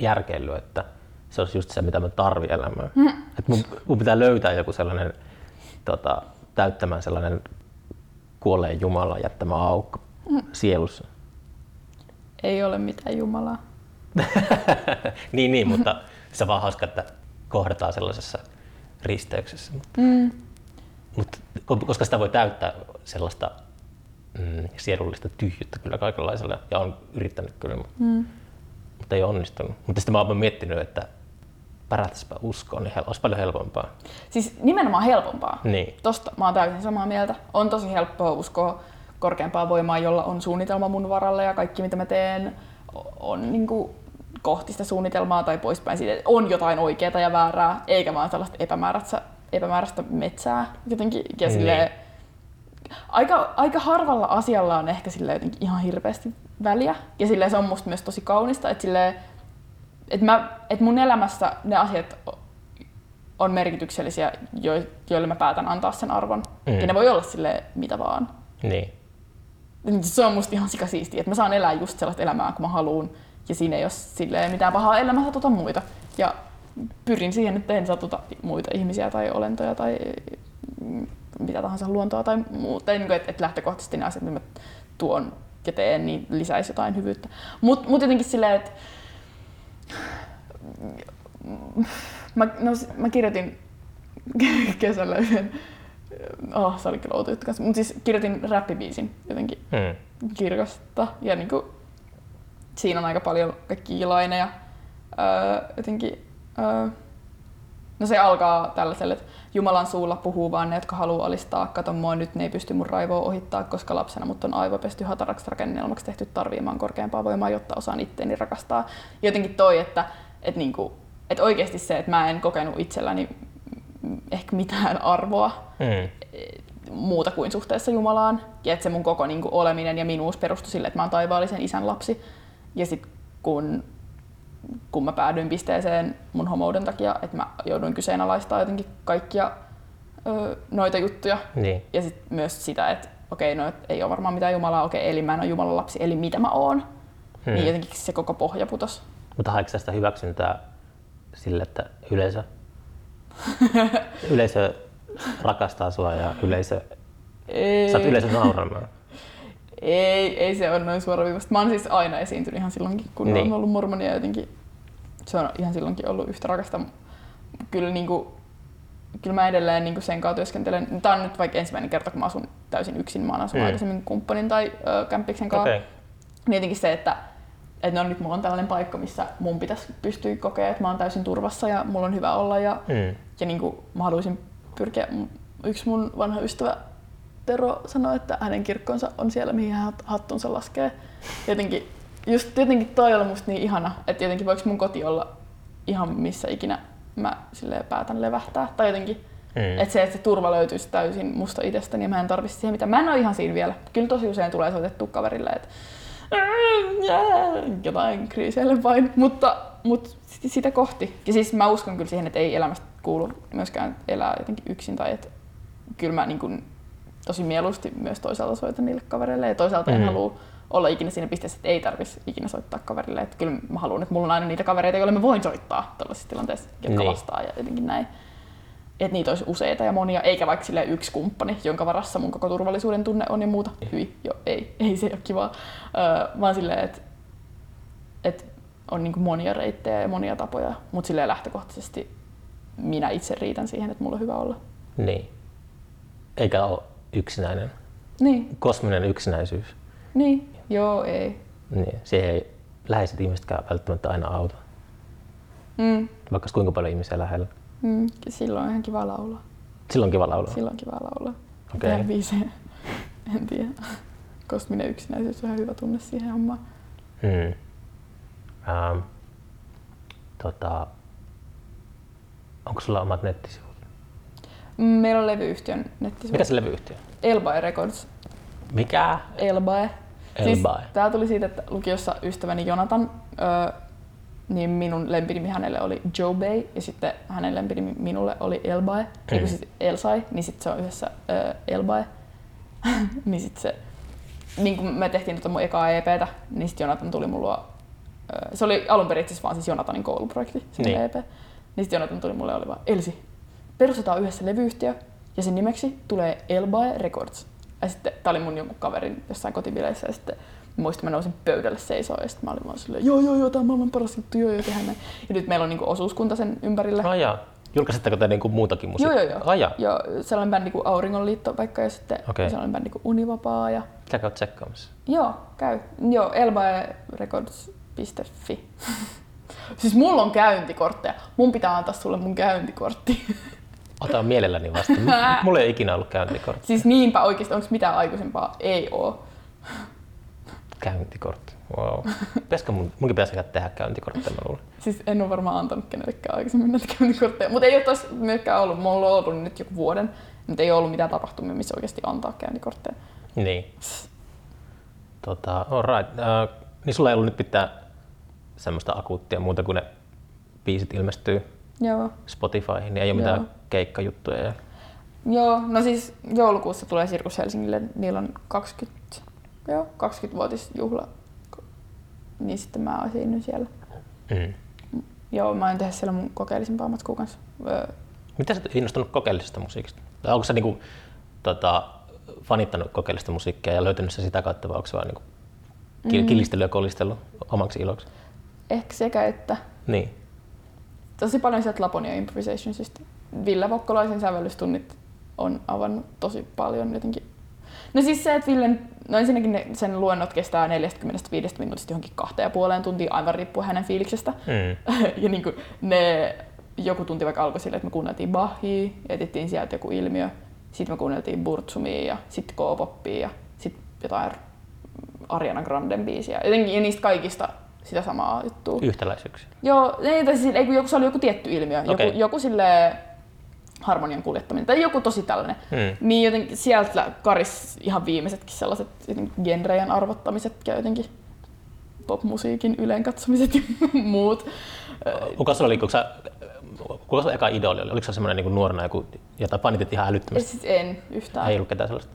järkeillyt, että se olisi just se, mitä mä tarvitsen elämään. Mm. Et mun, mun, pitää löytää joku sellainen tota, täyttämään sellainen kuolleen Jumalan jättämä aukko mm. sielussa. Ei ole mitään Jumalaa. niin, niin, mutta se on vaan hauska, että kohdataan sellaisessa risteyksessä. Mm. Mutta koska sitä voi täyttää sellaista mm, sielullista tyhjyyttä kyllä kaikenlaisella, ja on yrittänyt kyllä, mutta, Mm. mutta ei onnistunut. Mutta sitten mä oon miettinyt, että pärätäspä uskoon, niin olisi paljon helpompaa. Siis nimenomaan helpompaa. Niin. Tosta mä oon täysin samaa mieltä. On tosi helppoa uskoa korkeampaa voimaa, jolla on suunnitelma mun varalle ja kaikki mitä mä teen on niin kuin kohti sitä suunnitelmaa tai poispäin siitä, että on jotain oikeaa ja väärää, eikä vaan sellaista epämääräistä, epämääräistä metsää jotenkin. Ja Niin. silleen, aika, aika harvalla asialla on ehkä silleen jotenkin ihan hirveästi väliä. Ja silleen se on musta myös tosi kaunista, että, silleen, että, mä, että mun elämässä ne asiat on merkityksellisiä, jo- joille mä päätän antaa sen arvon. Mm. Mm. Ja ne voi olla sille mitä vaan. Niin. Niin Se on musta ihan sikasiistiä, että mä saan elää just sellaista elämää, kun mä haluan. Ja siinä ei ole silleen mitään pahaa elämää satuta muita. Ja pyrin siihen, että en satuta muita ihmisiä tai olentoja tai mm, mitä tahansa luontoa tai muuta. Niin että et lähtökohtaisesti ne asiat, mitä mä tuon ja teen, niin lisäisi jotain hyvyyttä. Mutta mut jotenkin silleen, että mä, no, mä kirjoitin kesällä yhden, oh, se oli kyllä outo juttu kanssa, mutta siis kirjoitin räppibiisin jotenkin Mm. kirkasta ja niinku, siinä on aika paljon kaikkia laineja. Öö, jotenkin, öö, no se alkaa tällaiselle, että Jumalan suulla puhuu vaan ne, jotka haluaa alistaa. Kato mua nyt, ne ei pysty mun raivoa ohittaa, koska lapsena mut on aivopesty hataraksi rakennelmaksi tehty tarviimaan korkeampaa voimaa, jotta osaan itteeni rakastaa. Jotenkin toi, että, että, niinku, että oikeasti se, että mä en kokenut itselläni ehkä mitään arvoa Mm. muuta kuin suhteessa Jumalaan. Ja että se mun koko niin kuin, oleminen ja minuus perustui sille, että mä oon taivaallisen isän lapsi. Ja sitten kun, kun mä päädyin pisteeseen mun homouden takia, että mä jouduin kyseenalaistamaan jotenkin kaikkia ö, noita juttuja. Niin. Ja sitten myös sitä, että okei, no et ei ole varmaan mitään Jumalaa, okei, eli mä en ole Jumalan lapsi, eli mitä mä oon. Hmm. Niin jotenkin se koko pohja putos. Mutta haetko sä sitä hyväksyntää sille, että yleisö, yleisö rakastaa sua ja yleisö, Ei, saat yleisö nauramaan? Ei, ei se ole noin suoraviivasta. Mä oon siis aina esiintynyt ihan silloinkin, kun Niin. on ollut mormonia jotenkin. Se on ihan silloinkin ollut yhtä rakasta. Kyllä, niin kuin, kyllä mä edelleen niin sen kanssa työskentelen. Tämä on nyt vaikka ensimmäinen kerta, kun mä asun täysin yksin. Mä oon asunut Mm. aikaisemmin kumppanin tai ö, kämppiksen kanssa. Okei. Niin jotenkin se, että, että no nyt mulla on tällainen paikka, missä mun pitäisi pystyä kokea, että mä oon täysin turvassa ja mulla on hyvä olla. Ja, Mm. ja niin kuin mä haluaisin pyrkiä, yksi mun vanha ystävä Tero sanoi, että hänen kirkkonsa on siellä, mihin hän hattunsa laskee. Jotenkin, just jotenkin toi oli musta niin ihana, että jotenkin voiko mun koti olla ihan missä ikinä mä silleen päätän levähtää. Tai jotenkin, Mm. että se, että se turva löytyisi täysin musta itsestäni ja mä en tarvitsisi siihen mitään. Mä en ole ihan siinä vielä. Kyllä tosi usein tulee soitettu kaverille, että jotain kriiseille vain, mutta, mutta sitä kohti. Ja siis mä uskon kyllä siihen, että ei elämästä kuulu myöskään elää jotenkin yksin tai että kyllä mä niin kuin tosi mieluusti myös toisaalta soitan niille kavereille ja toisaalta en Mm. halua olla ikinä siinä pisteessä, että ei tarvitsisi ikinä soittaa kaverille. Että kyllä mä haluan, että mulla on aina niitä kavereita, joille mä voin soittaa tällaisissa tilanteissa, jotka Niin. vastaa ja jotenkin näin. Että niitä olisi useita ja monia, eikä vaikka sille yksi kumppani, jonka varassa mun koko turvallisuuden tunne on ja muuta. Hyi, jo, ei, ei se ole kivaa. Öö, vaan silleen, että et on niinku monia reittejä ja monia tapoja, mutta silleen lähtökohtaisesti minä itse riitän siihen, että mulla on hyvä olla. Niin. Eikä ole yksinäinen. Niin, Kosminen yksinäisyys. niin, joo, ei. Niin. Siihen ei läheiset ihmisetkään välttämättä aina auta. Mm, Vaikka kuinka paljon ihmisiä lähellä. mm, silloin on ihan kiva laulaa. Silloin on kiva laulaa. Silloin on kiva laulaa. Okei. Biisejä. En tiedä. Kosminen yksinäisyys on ihan hyvä tunne siihen hommaan. Hmm. Ähm, tota, onko sulla omat nettisivut? Meillä on levyyhtiön nettisivu. Mikä se levyyhtiö? Elbae Records. Mikä? Elbae. Elbae. Siis, tää tuli siitä, että lukiossa ystäväni Jonathan, ö, niin minun lempinimi hänelle oli Joe Bay ja sitten hänen lempinimi minulle oli Elbae, mm. Mm. siis Elsai, niin sitten se on yhdessä ö, Elbae. niin sitten se, niin kun me tehtiin tuota mun ekaa EPtä, niin sitten Jonathan tuli mulle, ö, se oli alun perin asiassa vaan siis Jonathanin kouluprojekti, se Niin. niin. EP. Niin sitten Jonathan tuli mulle ja oli vaan, Elsi, perustetaan yhdessä levyyhtiö ja sen nimeksi tulee Elbae Records. Ja sitten tää oli mun jonkun kaverin jossain kotibileissä ja sitten mä muistan, mä nousin pöydälle seisoon ja sitten mä olin vaan silleen, joo joo joo, tää on maailman paras juttu, joo joo, tehdään näin. Ja nyt meillä on niinku osuuskunta sen ympärillä. Ai jaa. Julkaisitteko te niinku muutakin Joo musiikkia? joo joo. Ai jaa. Ja sellainen bändi kuin Auringonliitto vaikka ja sitten Okei. sellainen bändi kuin Univapaa ja Mitä käy tsekkaamassa? Joo, käy. Joo, elbaerecords.fi. siis mulla on käyntikortteja. Mun pitää antaa sulle mun käyntikortti. Otan mielelläni vasta. Mulla ei ole ikinä ollut käyntikortti. siis niinpä oikeesti, onko mitään aikuisempaa? Ei oo. Käyntikortti. Wow. Pitäisikö mun, munkin pitäisi tehdä käyntikortteja, mä luulen. Siis en ole varmaan antanut kenellekään aikaisemmin näitä käyntikortteja. Mutta ei ole tos myöskään ollut. Mulla on ollut nyt joku vuoden. Mutta ei ollut mitään tapahtumia, missä oikeasti antaa käyntikortteja. Niin. Tota, all right. Uh, niin sulla ei ollut nyt pitää semmoista akuuttia muuta kuin ne biisit ilmestyy Joo. Spotifyhin, niin ei ole mitään Joo. Keikkajuttuja. Ja... Joo, no siis joulukuussa tulee Sirkus Helsingille. Niillä on 20, Joo, 20-vuotisjuhla. Niin sitten mä esiinnyin siellä. Mm. Joo, mä oon tehdä siellä mun kokeellisimpaa matskua kanssa. Miten sä oot innostunut kokeellisesta musiikista? Tai onko sä niinku, tota, fanittanut kokeellista musiikkia ja löytänyt se sitä kautta vai onko se vaan niinku ki- kilistely ja kolistelu omaksi iloksi? ehkä sekä että. Niin. Tosi paljon sieltä Laponia Improvisationsista. Ville Vokkolaisen sävellystunnit on avannut tosi paljon jotenkin. No siis se, että Villen, no ensinnäkin ne, sen luennot kestää 45 minuutista johonkin kahteen ja puoleen tuntiin, aivan riippuen hänen fiiliksestä. Mm. ja niin kuin ne, joku tunti vaikka alkoi sille, että me kuunneltiin Bachia, etittiin sieltä joku ilmiö, sitten me kuunneltiin Burtsumia ja sitten K-poppia ja sitten jotain Ariana Granden biisiä. Jotenkin, ja niistä kaikista sitä samaa juttua. Yhtäläisyyksiä. Joo, ei, tai siis, ei, kun joku, se oli joku tietty ilmiö. Okei. Joku, joku sille harmonian kuljettaminen tai joku tosi tällainen. Mm. Niin jotenkin sieltä karis ihan viimeisetkin sellaiset genrejen arvottamiset ja jotenkin popmusiikin yleen katsomiset ja muut. Kuka sulla oli, kuka sä, kuka sun eka idoli oli? Oliko se semmoinen niin nuorena joku, jota fanitit ihan älyttömästi? siis en yhtään. Ei ollut ketään sellaista.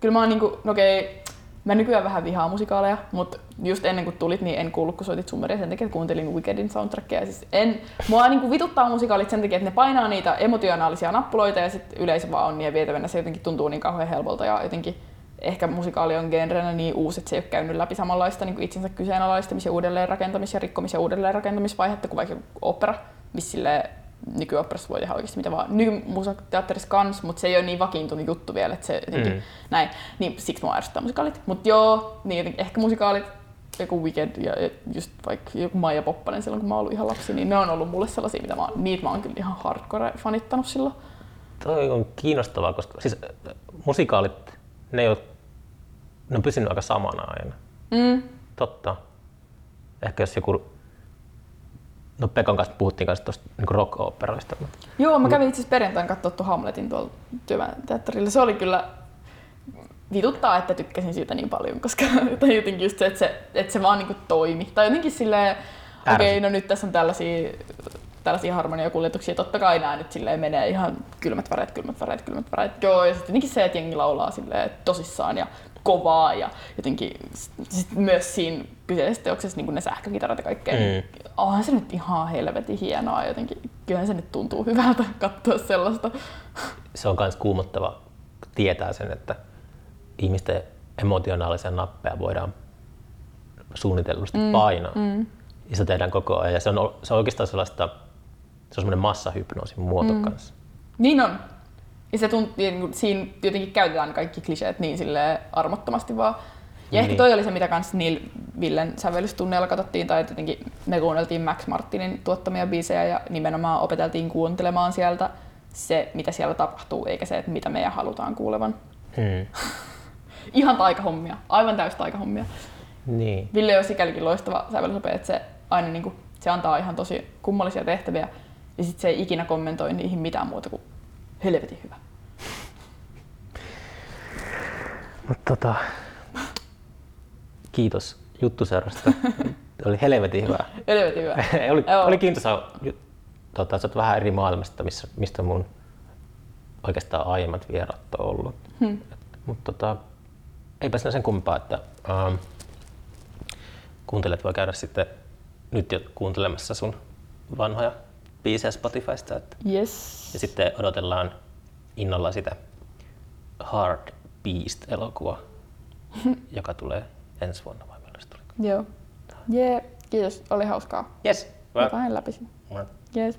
Kyllä mä oon niinku, no okei, mä nykyään vähän vihaan musikaaleja, mutta just ennen kuin tulit, niin en kuullut, kun soitit summeria sen takia, että kuuntelin Wickedin soundtrackia. Siis en, mua niinku vituttaa musikaalit sen takia, että ne painaa niitä emotionaalisia nappuloita ja sitten yleisö vaan on niin vietävänä. Se jotenkin tuntuu niin kauhean helpolta ja jotenkin ehkä musikaali on genrenä niin uusi, että se ei ole käynyt läpi samanlaista niin kuin itsensä kyseenalaistamis- ja uudelleenrakentamis- ja rikkomis- ja uudelleenrakentamisvaihetta kuin vaikka opera, missä nykyoperassa voi tehdä oikeasti mitä vaan. Nykymusateatterissa kans, mutta se ei ole niin vakiintunut juttu vielä, että se jotenkin Mm. näin. Niin siksi mua ärsyttää musikaalit. Mutta joo, niin jotenkin ehkä musikaalit, joku Wicked ja just vaikka joku Maija Poppanen silloin, kun mä oon ollut ihan lapsi, niin ne on ollut mulle sellaisia, mitä mä, oon- niitä mä oon kyllä ihan hardcore fanittanut silloin. Toi on kiinnostavaa, koska siis musikaalit, ne, ei ole, ne on pysynyt aika samana aina. Mm. Totta. Ehkä jos joku, no Pekon kanssa puhuttiin kanssa tuosta niin rock-operoista. Joo, mä kävin itse asiassa perjantaina katsoa tuon Hamletin tuolla työväenteatterilla. Se oli kyllä vituttaa, että tykkäsin siitä niin paljon, koska tai jotenkin just se, että se, että se vaan niinku toimi. Tai jotenkin silleen, okei, okay, no nyt tässä on tällaisia, tällaisia harmoniakuljetuksia. Totta kai nämä nyt silleen menee ihan kylmät väreet, kylmät väreet, kylmät väreet. Joo, ja sitten jotenkin se, että jengi laulaa silleen tosissaan ja kovaa ja jotenkin sit myös siinä kyseisessä teoksessa niin ne sähkökitarat ja kaikkea. Mm. Niin onhan se nyt ihan helvetin hienoa jotenkin. Kyllähän se nyt tuntuu hyvältä katsoa sellaista. Se on myös kuumottava tietää sen, että ihmisten emotionaalisia nappeja voidaan suunnitellusti mm, painaa. Mm. Ja se tehdään koko ajan. Ja se on, se on oikeastaan sellaista, se on semmoinen massahypnoosin muoto mm. kanssa. Niin on. Ja se tuntuu, siinä jotenkin käytetään kaikki kliseet niin sille armottomasti vaan. Ja ehkä Niin. toi oli se, mitä kans niillä Villen sävellystunneilla katsottiin, tai jotenkin me kuunneltiin Max Martinin tuottamia biisejä ja nimenomaan opeteltiin kuuntelemaan sieltä se, mitä siellä tapahtuu, eikä se, että mitä meidän halutaan kuulevan. Hmm. Ihan taikahommia, aivan täys taikahommia. Niin. Ville on sikälikin loistava sävellysopeja, että se aina niin kuin, se antaa ihan tosi kummallisia tehtäviä ja sitten se ei ikinä kommentoi niihin mitään muuta kuin helvetin hyvä. Mut tota, kiitos juttuseurasta. oli helvetin hyvä. Helvetin hyvä. oli, Joo. oli kiintoisa, tota, sä oot vähän eri maailmasta, missä, mistä mun oikeastaan aiemmat vieraat on ollut. Hmm. Mutta tota, eipä siinä sen kumpaa, että ähm, kuuntelijat voi käydä sitten nyt jo kuuntelemassa sun vanhoja biisejä Spotifysta. Että, Yes. ja sitten odotellaan innolla sitä Hard Beast-elokuvaa, joka tulee ensi vuonna vai milloin se tuli? Joo. Jee, kiitos. Oli hauskaa. Yes, Mä läpi. Yes.